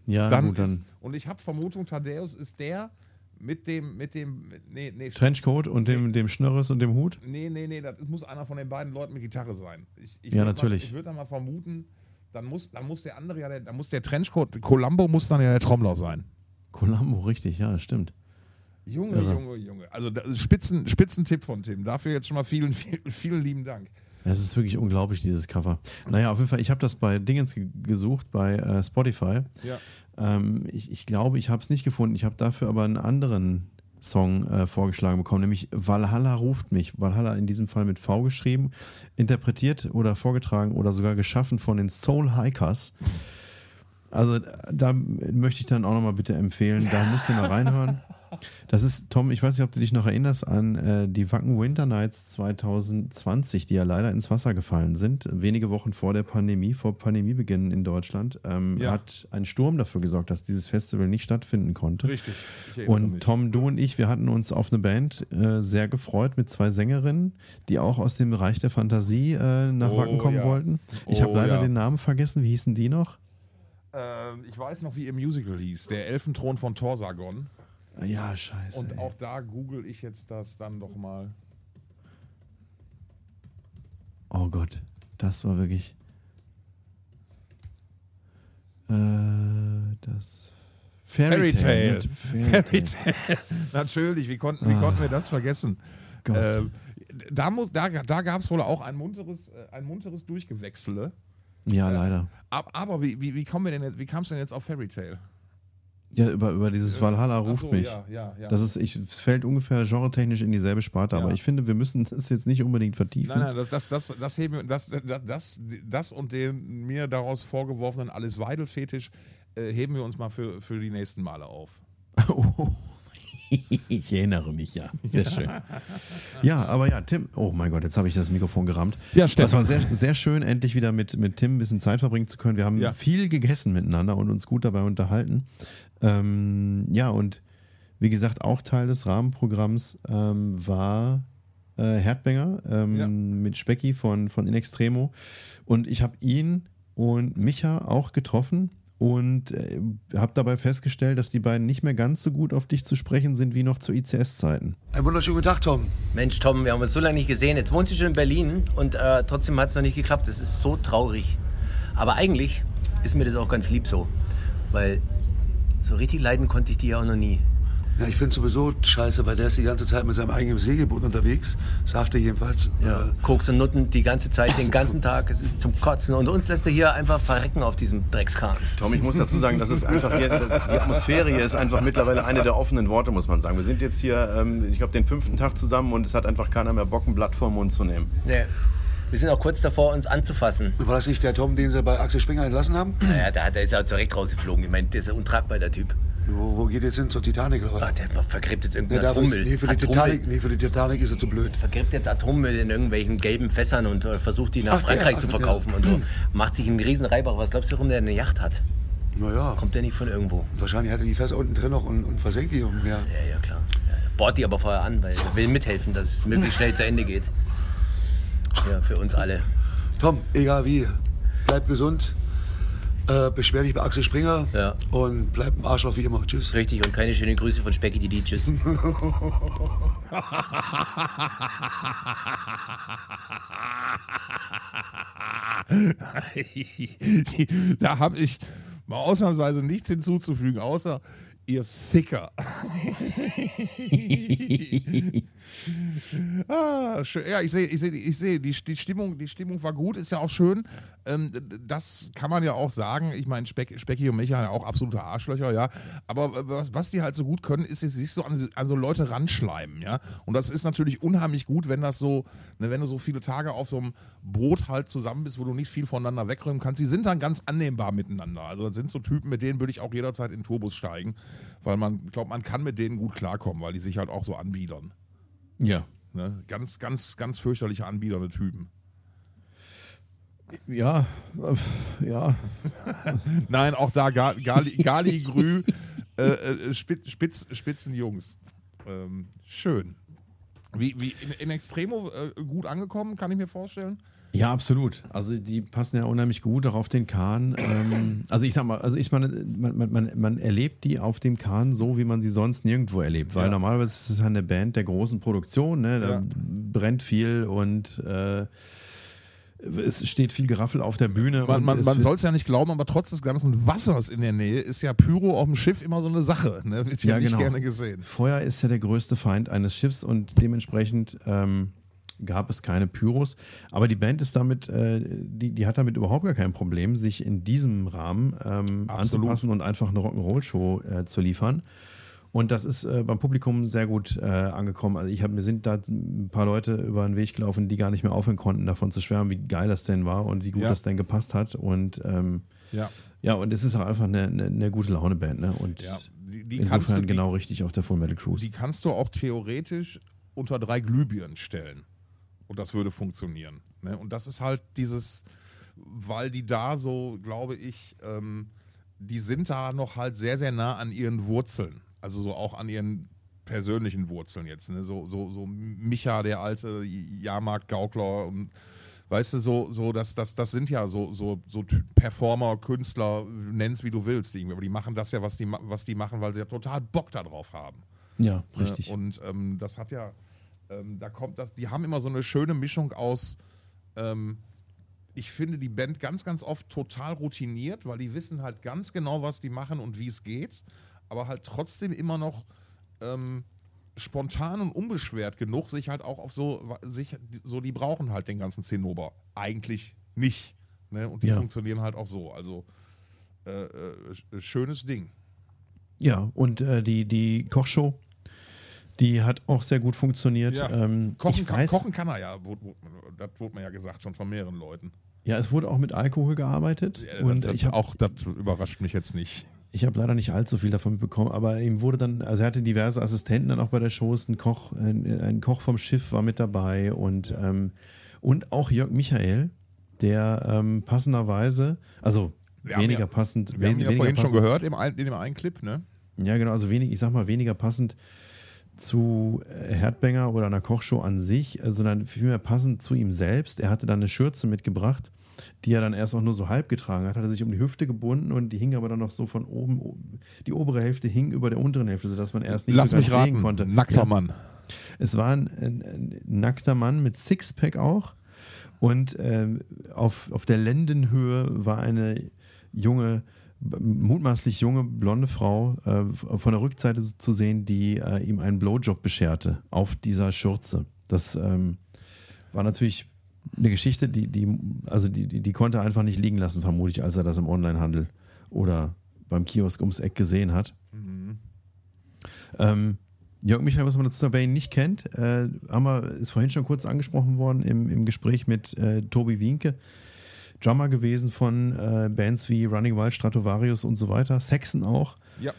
Ja, dann, gut, dann. ist, und ich habe Vermutung, Thaddeus ist der mit dem, mit dem, nee, nee, Trenchcoat und dem, dem Schnörres und dem Hut? nee, nee, nee, das muss einer von den beiden Leuten mit Gitarre sein. Ich, ich Ja, natürlich. Mal, ich würde dann mal vermuten, dann muss, dann muss der andere ja, der, dann muss der Trenchcoat, Columbo muss dann ja der Trommler sein. Columbo, richtig, ja, stimmt. Junge, Irre. Junge, Junge. Also Spitzen, Spitzentipp von Tim. Dafür jetzt schon mal vielen, vielen, vielen lieben Dank. Es ist wirklich unglaublich, dieses Cover. Naja, auf jeden Fall, ich habe das bei Dingens ge gesucht, bei äh, Spotify. Ja. Ähm, ich, ich glaube, ich habe es nicht gefunden. Ich habe dafür aber einen anderen Song äh, vorgeschlagen bekommen, nämlich Valhalla ruft mich. Valhalla in diesem Fall mit V geschrieben, interpretiert oder vorgetragen oder sogar geschaffen von den Soul Hikers. Also da möchte ich dann auch nochmal bitte empfehlen, da musst du mal reinhören. Das ist, Tom, ich weiß nicht, ob du dich noch erinnerst an äh, die Wacken Winter Nights 2020, die ja leider ins Wasser gefallen sind. Wenige Wochen vor der Pandemie, vor Pandemiebeginn in Deutschland, ähm, Ja. hat ein Sturm dafür gesorgt, dass dieses Festival nicht stattfinden konnte. Richtig. Und mich. Tom, du und ich, wir hatten uns auf eine Band äh, sehr gefreut mit zwei Sängerinnen, die auch aus dem Bereich der Fantasie äh, nach Oh, Wacken kommen ja. wollten. Ich Oh, habe leider ja. den Namen vergessen. Wie hießen die noch? Ähm, ich weiß noch, wie ihr Musical hieß. Der Elfenthron von Torsagon. Ja, scheiße. Und ey. auch da google ich jetzt das dann doch mal. Oh Gott, das war wirklich. Äh, das Fairy Tale. mit Fairy Fairy Tale. Tale. Natürlich, wie konnten, wie konnten wir das vergessen? Gott. Äh, da muss, da, da gab es wohl auch ein munteres, äh, ein munteres Durchgewechsele. Ja, leider. Aber, aber wie, wie, wie kommen wir denn jetzt, wie kam es denn jetzt auf Fairy Tale? Ja, über, über dieses Valhalla Ach ruft so, mich. Ja, ja, ja. Das ist, ich, fällt ungefähr genretechnisch in dieselbe Sparte, aber ich finde, wir müssen das jetzt nicht unbedingt vertiefen. Nein, nein, das, das, das, das, heben das, das, das, das und den mir daraus vorgeworfenen Alice Weidel-Fetisch äh, heben wir uns mal für, für die nächsten Male auf. ich erinnere mich, ja. Sehr schön. Ja, aber ja, Tim, oh mein Gott, jetzt habe ich das Mikrofon gerammt. Ja, Das Stefan. war sehr, sehr schön, endlich wieder mit, mit Tim ein bisschen Zeit verbringen zu können. Wir haben Ja. viel gegessen miteinander und uns gut dabei unterhalten. Ähm, ja, und wie gesagt, auch Teil des Rahmenprogramms ähm, war äh, Herdbenger ähm, Ja. mit Specki von, von In Extremo. Und ich habe ihn und Micha auch getroffen und äh, habe dabei festgestellt, dass die beiden nicht mehr ganz so gut auf dich zu sprechen sind wie noch zu ICS-Zeiten. Einen wunderschönen guten Tag, Tom. Mensch, Tom, wir haben uns so lange nicht gesehen. Jetzt wohnst du schon in Berlin und äh, trotzdem hat es noch nicht geklappt. Das ist so traurig. Aber eigentlich ist mir das auch ganz lieb so. Weil so richtig leiden konnte ich die ja auch noch nie. Ja, ich finde sowieso scheiße, weil der ist die ganze Zeit mit seinem eigenen Segelboot unterwegs, sagte jedenfalls. Ja. Äh, Koks und Nutten die ganze Zeit, den ganzen Tag. Es ist zum Kotzen. Und uns lässt er hier einfach verrecken auf diesem Dreckskahn. Tom, ich muss dazu sagen, das ist einfach hier, die Atmosphäre hier ist einfach mittlerweile eine der offenen Worte, muss man sagen. Wir sind jetzt hier, ähm, ich glaube, den fünften Tag zusammen und es hat einfach keiner mehr Bock, ein Blatt vor den Mund zu nehmen. Nee. Wir sind auch kurz davor, uns anzufassen. war das nicht der Tom, den sie bei Axel Springer entlassen haben? Naja, der, der ist ja direkt rausgeflogen. Ich meine, der ist ja untragbar, der Typ. Wo, wo geht jetzt hin? Zur Titanic oder was? Ach, der vergräbt jetzt irgendeinen da ist, Atommüll. nee, für. Titanic, nee, für die Titanic ist er zu blöd. vergräbt jetzt Atommüll in irgendwelchen gelben Fässern und äh, versucht die nach Ach, der, Frankreich ach, zu der. verkaufen und so. Macht sich einen riesen Reibach. Was glaubst du, warum der eine Yacht hat? Naja, Kommt der nicht von irgendwo? wahrscheinlich hat er die Fässer unten drin noch und, und versenkt die Meer. Ja, ja, klar. Ja, ja. Bohrt die aber vorher an, weil er will mithelfen, dass es möglichst schnell zu Ende geht. Ja, für uns alle. Tom, egal wie, bleib gesund, äh, beschwer dich bei Axel Springer Ja. und bleib im Arschloch wie immer. Tschüss. Richtig, und keine schönen Grüße von Specky Didi. Tschüss. da habe ich mal ausnahmsweise nichts hinzuzufügen, außer ihr Ficker. ah, schön. Ja, ich sehe, ich sehe, ich sehe, die, die, Stimmung, die Stimmung war gut, ist ja auch schön. Ähm, das kann man ja auch sagen. Ich meine, Speck, Specki und Micha ja auch absolute Arschlöcher, ja. Aber was, was die halt so gut können, ist, sich so an, an so Leute ranschleimen, ja. Und das ist natürlich unheimlich gut, wenn das so, ne, wenn du so viele Tage auf so einem Boot halt zusammen bist, wo du nicht viel voneinander wegräumen kannst. Die sind dann ganz annehmbar miteinander. Also das sind so Typen, mit denen würde ich auch jederzeit in den Turbus steigen, weil man glaubt, man kann mit denen gut klarkommen, weil die sich halt auch so anbiedern. Ja. Ne? Ganz, ganz, ganz fürchterliche anbiedernde Typen. Ja, äh, ja. Nein, auch da Gali, Gali, Gali Grü, äh, äh, Spitz, Spitzenjungs. Ähm, schön. Wie, wie in, in Extremo äh, gut angekommen, kann ich mir vorstellen. Ja, absolut. Also die passen ja unheimlich gut auch auf den Kahn. Ähm, also ich sag mal, also ich meine, man, man- man, man erlebt die auf dem Kahn so, wie man sie sonst nirgendwo erlebt. Weil Ja. normalerweise ist es eine Band der großen Produktion, ne? da Ja. brennt viel und äh, es steht viel Geraffel auf der Bühne. Man, man, man soll es ja nicht glauben, aber trotz des ganzen Wassers in der Nähe ist ja Pyro auf dem Schiff immer so eine Sache. Ne? Wird ja, Ja, nicht genau. gerne gesehen. Feuer ist ja der größte Feind eines Schiffs und dementsprechend ähm, gab es keine Pyros. Aber die Band ist damit, äh, die, die hat damit überhaupt gar kein Problem, sich in diesem Rahmen ähm, anzupassen und einfach eine Rock'n'Roll-Show äh, zu liefern. Und das ist äh, beim Publikum sehr gut äh, angekommen. Also ich hab, mir sind da ein paar Leute über den Weg gelaufen, die gar nicht mehr aufhören konnten, davon zu schwärmen, wie geil das denn war und wie gut Ja. das denn gepasst hat. Und ähm, Ja. ja, und es ist auch einfach eine, eine, eine gute Laune-Band. Ne? Und Ja, die- die insofern kannst du- die- genau richtig auf der Full Metal Cruise. Die kannst du auch theoretisch unter drei Glühbirnen stellen. Und das würde funktionieren. Ne? Und das ist halt dieses, weil die da so, glaube ich, ähm, die sind da noch halt sehr, sehr nah an ihren Wurzeln. Also so auch an ihren persönlichen Wurzeln jetzt. Ne? So, so, so Micha, der alte Jahrmarkt-Gaukler und weißt du, so, so das, das, das sind ja so, so, so Performer, Künstler, nenn's wie du willst, irgendwie. aber die machen das ja, was die, was die machen, weil sie ja total Bock darauf haben. Ja, Ne? richtig. Und ähm, das hat ja, ähm, da kommt das, die haben immer so eine schöne Mischung aus, ähm, ich finde die Band ganz, ganz oft total routiniert, weil die wissen halt ganz genau, was die machen und wie es geht, aber halt trotzdem immer noch ähm, spontan und unbeschwert genug, sich halt auch auf so, sich, so die brauchen halt den ganzen Zinnober. Eigentlich nicht. Ne? Und die Ja. funktionieren halt auch so. Also äh, äh, sch- schönes Ding. Ja, und äh, die, die Kochshow, die hat auch sehr gut funktioniert. Ja. Ähm, Kochen, kann, weiß, kochen kann er ja, das wurde mir ja gesagt, schon von mehreren Leuten. Ja, es wurde auch mit Alkohol gearbeitet. Ja, und das, ich habe auch, das überrascht mich jetzt nicht. Ich habe leider nicht allzu viel davon mitbekommen, aber ihm wurde dann, also er hatte diverse Assistenten dann auch bei der Show, ein Koch, ein, ein Koch vom Schiff war mit dabei und, ähm, und auch Jörg Michael, der ähm, passenderweise, also Wir haben weniger ja- passend, Wir haben ihn ja vorhin schon passend- gehört im, ein- in dem einen Clip, ne? Ja, genau, also wenig, ich sag mal, weniger passend zu äh, Herdbanger oder einer Kochshow an sich, äh, sondern vielmehr passend zu ihm selbst. Er hatte dann eine Schürze mitgebracht, die er dann erst auch nur so halb getragen hat, hat er sich um die Hüfte gebunden und die hing aber dann noch so von oben, die obere Hälfte hing über der unteren Hälfte, sodass man erst nicht Lass so mich sehen raten, konnte. nackter Ja. Mann. Es war ein, ein, ein nackter Mann mit Sixpack auch. Und ähm, auf, auf der Lendenhöhe war eine junge, mutmaßlich junge blonde Frau äh, von der Rückseite zu sehen, die äh, ihm einen Blowjob bescherte auf dieser Schürze. Das ähm, war natürlich eine Geschichte, die, die, also die, die, die konnte er einfach nicht liegen lassen, vermutlich, als er das im Onlinehandel oder beim Kiosk ums Eck gesehen hat. Ähm, Jörg Michael, was man dazu sagen, wer ihn nicht kennt, äh, haben wir, ist vorhin schon kurz angesprochen worden im, im Gespräch mit äh, Tobi Wienke. Drummer gewesen von äh, Bands wie Running Wild, Stratovarius und so weiter, Saxon auch. Ja.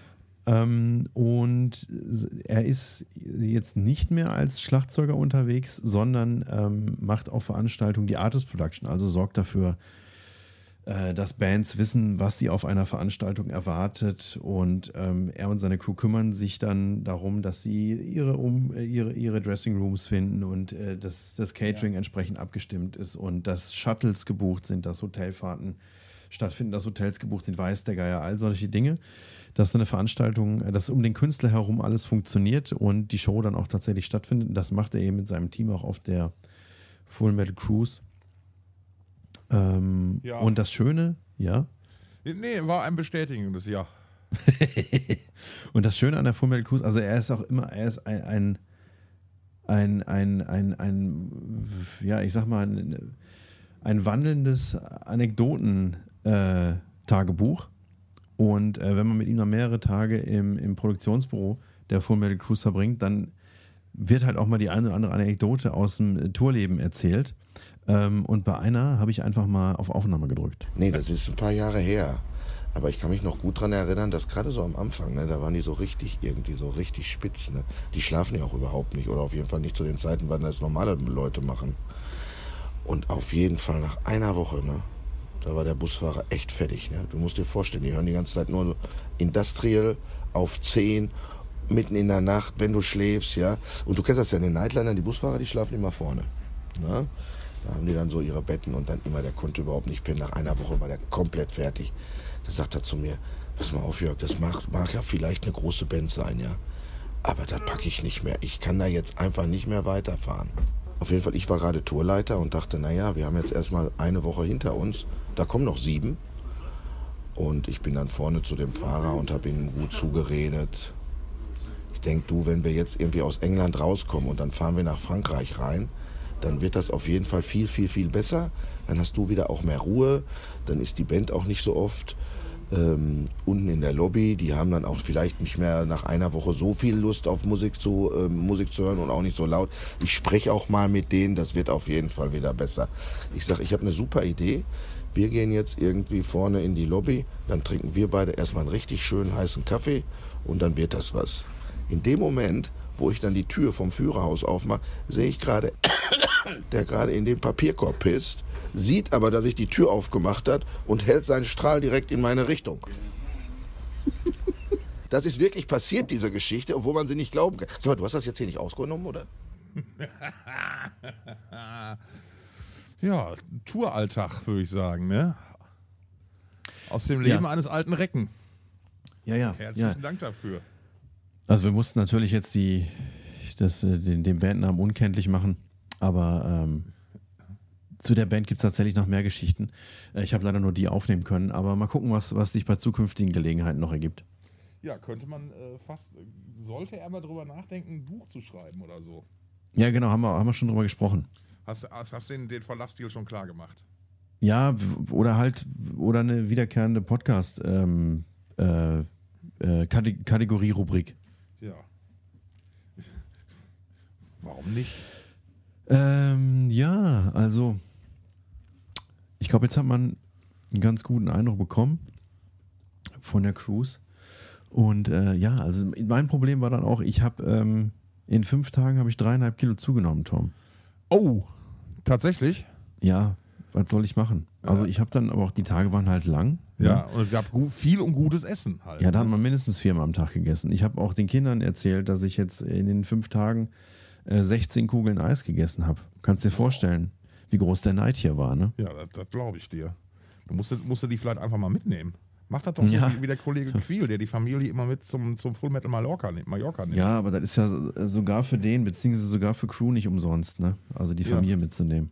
Ähm, und er ist jetzt nicht mehr als Schlagzeuger unterwegs, sondern ähm, macht auf Veranstaltungen die Artist Production, also sorgt dafür, äh, dass Bands wissen, was sie auf einer Veranstaltung erwartet. Und ähm, er und seine Crew kümmern sich dann darum, dass sie ihre, um, äh, ihre, ihre Dressing Rooms finden und äh, dass das Catering entsprechend abgestimmt ist und dass Shuttles gebucht sind, dass Hotelfahrten stattfinden, dass Hotels gebucht sind, weiß der Geier, all solche Dinge. Dass so eine Veranstaltung, äh, dass um den Künstler herum alles funktioniert und die Show dann auch tatsächlich stattfindet. Das macht er eben mit seinem Team auch auf der Full Metal Cruise. Ähm, Ja. Und das Schöne, ja, Nee, war ein bestätigendes Ja. Und das Schöne an der Full Metal Cruise, also er ist auch immer, er ist ein, ein, ein, ein, ein, ein ja, ich sag mal, ein, ein wandelndes Anekdoten-Tagebuch. Und äh, wenn man mit ihm dann mehrere Tage im, im Produktionsbüro der Full Metal Cruise verbringt, dann wird halt auch mal die eine oder andere Anekdote aus dem Tourleben erzählt. Ähm, und bei einer habe ich einfach mal auf Aufnahme gedrückt. Nee, das ist ein paar Jahre her. Aber ich kann mich noch gut daran erinnern, dass gerade so am Anfang, ne, da waren die so richtig irgendwie so richtig spitz. Ne? Die schlafen ja auch überhaupt nicht oder auf jeden Fall nicht zu den Zeiten, wann das normale Leute machen. Und auf jeden Fall nach einer Woche, ne, da war der Busfahrer echt fertig. Ne? Du musst dir vorstellen, die hören die ganze Zeit nur Industrial auf 10, mitten in der Nacht, wenn du schläfst, ja. Und du kennst das ja in den Nightlinern, die Busfahrer, die schlafen immer vorne. Ne? Da haben die dann so ihre Betten und dann immer, der konnte überhaupt nicht pennen. Nach einer Woche war der komplett fertig. Da sagt er zu mir, pass mal auf, Jörg, das mag, mag ja vielleicht eine große Band sein, ja. Aber das packe ich nicht mehr. Ich kann da jetzt einfach nicht mehr weiterfahren. Auf jeden Fall, ich war gerade Tourleiter und dachte, naja, wir haben jetzt erstmal eine Woche hinter uns. Da kommen noch sieben. Und ich bin dann vorne zu dem Fahrer und habe ihm gut zugeredet. Ich denke, du, wenn wir jetzt irgendwie aus England rauskommen und dann fahren wir nach Frankreich rein, dann wird das auf jeden Fall viel, viel, viel besser. Dann hast du wieder auch mehr Ruhe. Dann ist die Band auch nicht so oft ähm, unten in der Lobby. Die haben dann auch vielleicht nicht mehr nach einer Woche so viel Lust auf Musik zu, ähm, Musik zu hören und auch nicht so laut. Ich spreche auch mal mit denen. Das wird auf jeden Fall wieder besser. Ich sage, ich habe eine super Idee. Wir gehen jetzt irgendwie vorne in die Lobby. Dann trinken wir beide erstmal einen richtig schönen heißen Kaffee und dann wird das was. In dem Moment, wo ich dann die Tür vom Führerhaus aufmache, sehe ich gerade, der gerade in den Papierkorb pisst, sieht aber, dass ich die Tür aufgemacht hat und hält seinen Strahl direkt in meine Richtung. Das ist wirklich passiert, diese Geschichte, obwohl man sie nicht glauben kann. Sag mal, du hast das jetzt hier nicht ausgenommen, oder? Ja, Touralltag, würde ich sagen, ne? Aus dem Leben Ja. eines alten Recken. Ja, ja. Herzlichen ja. Dank dafür. Also wir mussten natürlich jetzt die, das, äh, den, den Bandnamen unkenntlich machen, aber ähm, zu der Band gibt es tatsächlich noch mehr Geschichten. Äh, ich habe leider nur die aufnehmen können, aber mal gucken, was, was sich bei zukünftigen Gelegenheiten noch ergibt. Ja, könnte man äh, fast, sollte er mal drüber nachdenken, ein Buch zu schreiben oder so. Ja, genau, haben wir, haben wir schon drüber gesprochen. Hast, hast, hast du den, den Verlassdeal schon klar gemacht? Ja, oder halt, oder eine wiederkehrende Podcast ähm, äh, äh, Kate- Kategorie-Rubrik. Ja. Warum nicht? Ähm, ja, also ich glaube, jetzt hat man einen ganz guten Eindruck bekommen von der Cruise. Und äh, ja, also mein Problem war dann auch, ich habe ähm, in fünf Tagen habe ich dreieinhalb Kilo zugenommen, Tom. Oh, tatsächlich? Ja, was soll ich machen? Also ich habe dann, aber auch die Tage waren halt lang. Ne? Ja, und es gab viel und gutes Essen halt. Ja, da hat man mindestens viermal am Tag gegessen. Ich habe auch den Kindern erzählt, dass ich jetzt in den fünf Tagen äh, 16 Kugeln Eis gegessen habe. Kannst dir vorstellen, wie groß der Neid hier war, ne? Ja, das, das glaube ich dir. Du musst, musst du die vielleicht einfach mal mitnehmen. Mach das doch so Ja. wie, wie der Kollege Quiel, der die Familie immer mit zum, zum Full Metal Mallorca nimmt. Mallorca nimmt. Ja, aber das ist ja so- sogar für den, beziehungsweise sogar für Crew nicht umsonst, ne? Also die Ja. Familie mitzunehmen.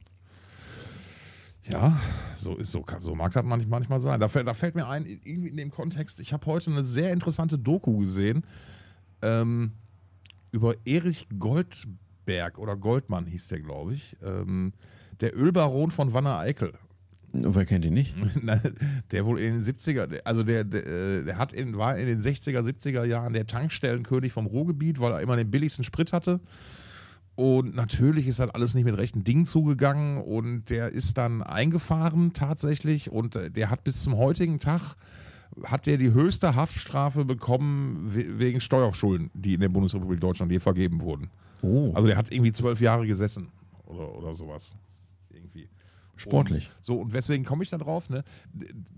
Ja, so, ist, so, so mag das manch- manchmal sein. Da fällt, da fällt mir ein, irgendwie in dem Kontext, ich habe heute eine sehr interessante Doku gesehen ähm, über Erich Goldberg oder Goldmann hieß der, glaube ich. Ähm, der Ölbaron von Wanne Eickel. Wer kennt ihn nicht? Der wohl in den 70er, der- also der, der, äh, der hat in, war in den 60er, 70er Jahren der Tankstellenkönig vom Ruhrgebiet, weil er immer den billigsten Sprit hatte. Und natürlich ist das alles nicht mit rechten Dingen zugegangen und der ist dann eingefahren tatsächlich und äh, der hat bis zum heutigen Tag hat der die höchste Haftstrafe bekommen we- wegen Steuerschulden, die in der Bundesrepublik Deutschland je vergeben wurden. Oh, Also der hat irgendwie zwölf Jahre gesessen oder, oder sowas. Sportlich. Und, so, und weswegen komme ich da drauf? Ne?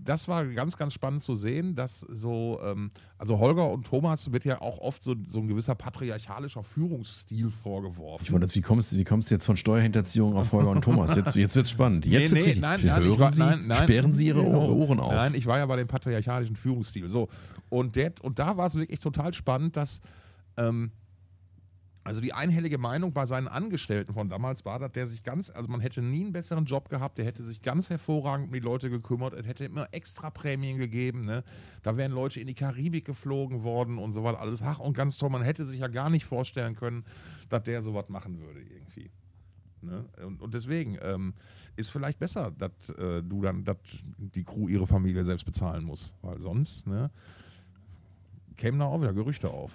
Das war ganz, ganz spannend zu sehen, dass so, ähm, also Holger und Thomas wird ja auch oft so, so ein gewisser patriarchalischer Führungsstil vorgeworfen. ich jetzt, wie kommst, du- wie kommst du jetzt von Steuerhinterziehung auf Holger und Thomas? Jetzt, jetzt wird's spannend. Jetzt Nee, wird's nee, nein, nein, ich Hören war, Sie, nein, nein, sperren Sie Ihre Genau. Ohren auf. Nein, ich war ja bei dem patriarchalischen Führungsstil. So, und, der, und da war es wirklich total spannend, dass ähm, also die einhellige Meinung bei seinen Angestellten von damals war, dass der sich ganz, also man hätte nie einen besseren Job gehabt, der hätte sich ganz hervorragend um die Leute gekümmert, es hätte immer extra Prämien gegeben, ne? Da wären Leute in die Karibik geflogen worden und so weiter, alles ach und ganz toll. Man hätte sich ja gar nicht vorstellen können, dass der sowas machen würde irgendwie. Ne? Und, und deswegen ähm, ist vielleicht besser, dass äh, du dann, dass die Crew ihre Familie selbst bezahlen muss, weil sonst ne, kämen da auch wieder Gerüchte auf.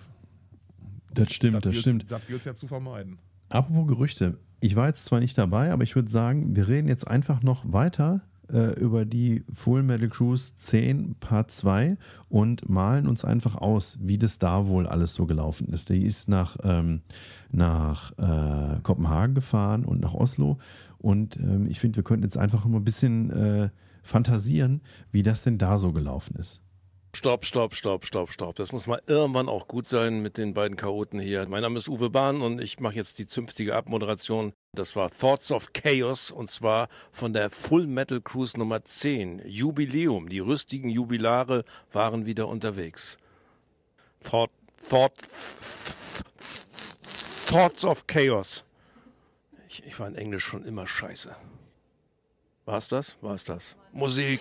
Das stimmt, das gilt- stimmt. Das gilt ja zu vermeiden. Apropos Gerüchte. Ich war jetzt zwar nicht dabei, aber ich würde sagen, wir reden jetzt einfach noch weiter äh, über die Full Metal Cruise 10 Part 2 und malen uns einfach aus, wie das da wohl alles so gelaufen ist. Die ist nach, ähm, nach äh, Kopenhagen gefahren und nach Oslo. Und ähm, ich finde, wir könnten jetzt einfach mal ein bisschen äh, fantasieren, wie das denn da so gelaufen ist. Stopp, stopp, stopp, stopp, stopp. Das muss mal irgendwann auch gut sein mit den beiden Chaoten hier. Mein Name ist Uwe Bahn und ich mache jetzt die zünftige Abmoderation. Das war Thoughts of Chaos und zwar von der Full Metal Cruise Nummer 10. Jubiläum. Die rüstigen Jubilare waren wieder unterwegs. Thought, Thought, Thoughts of Chaos. Ich, ich war in Englisch schon immer scheiße. War's das? War's das? Musik.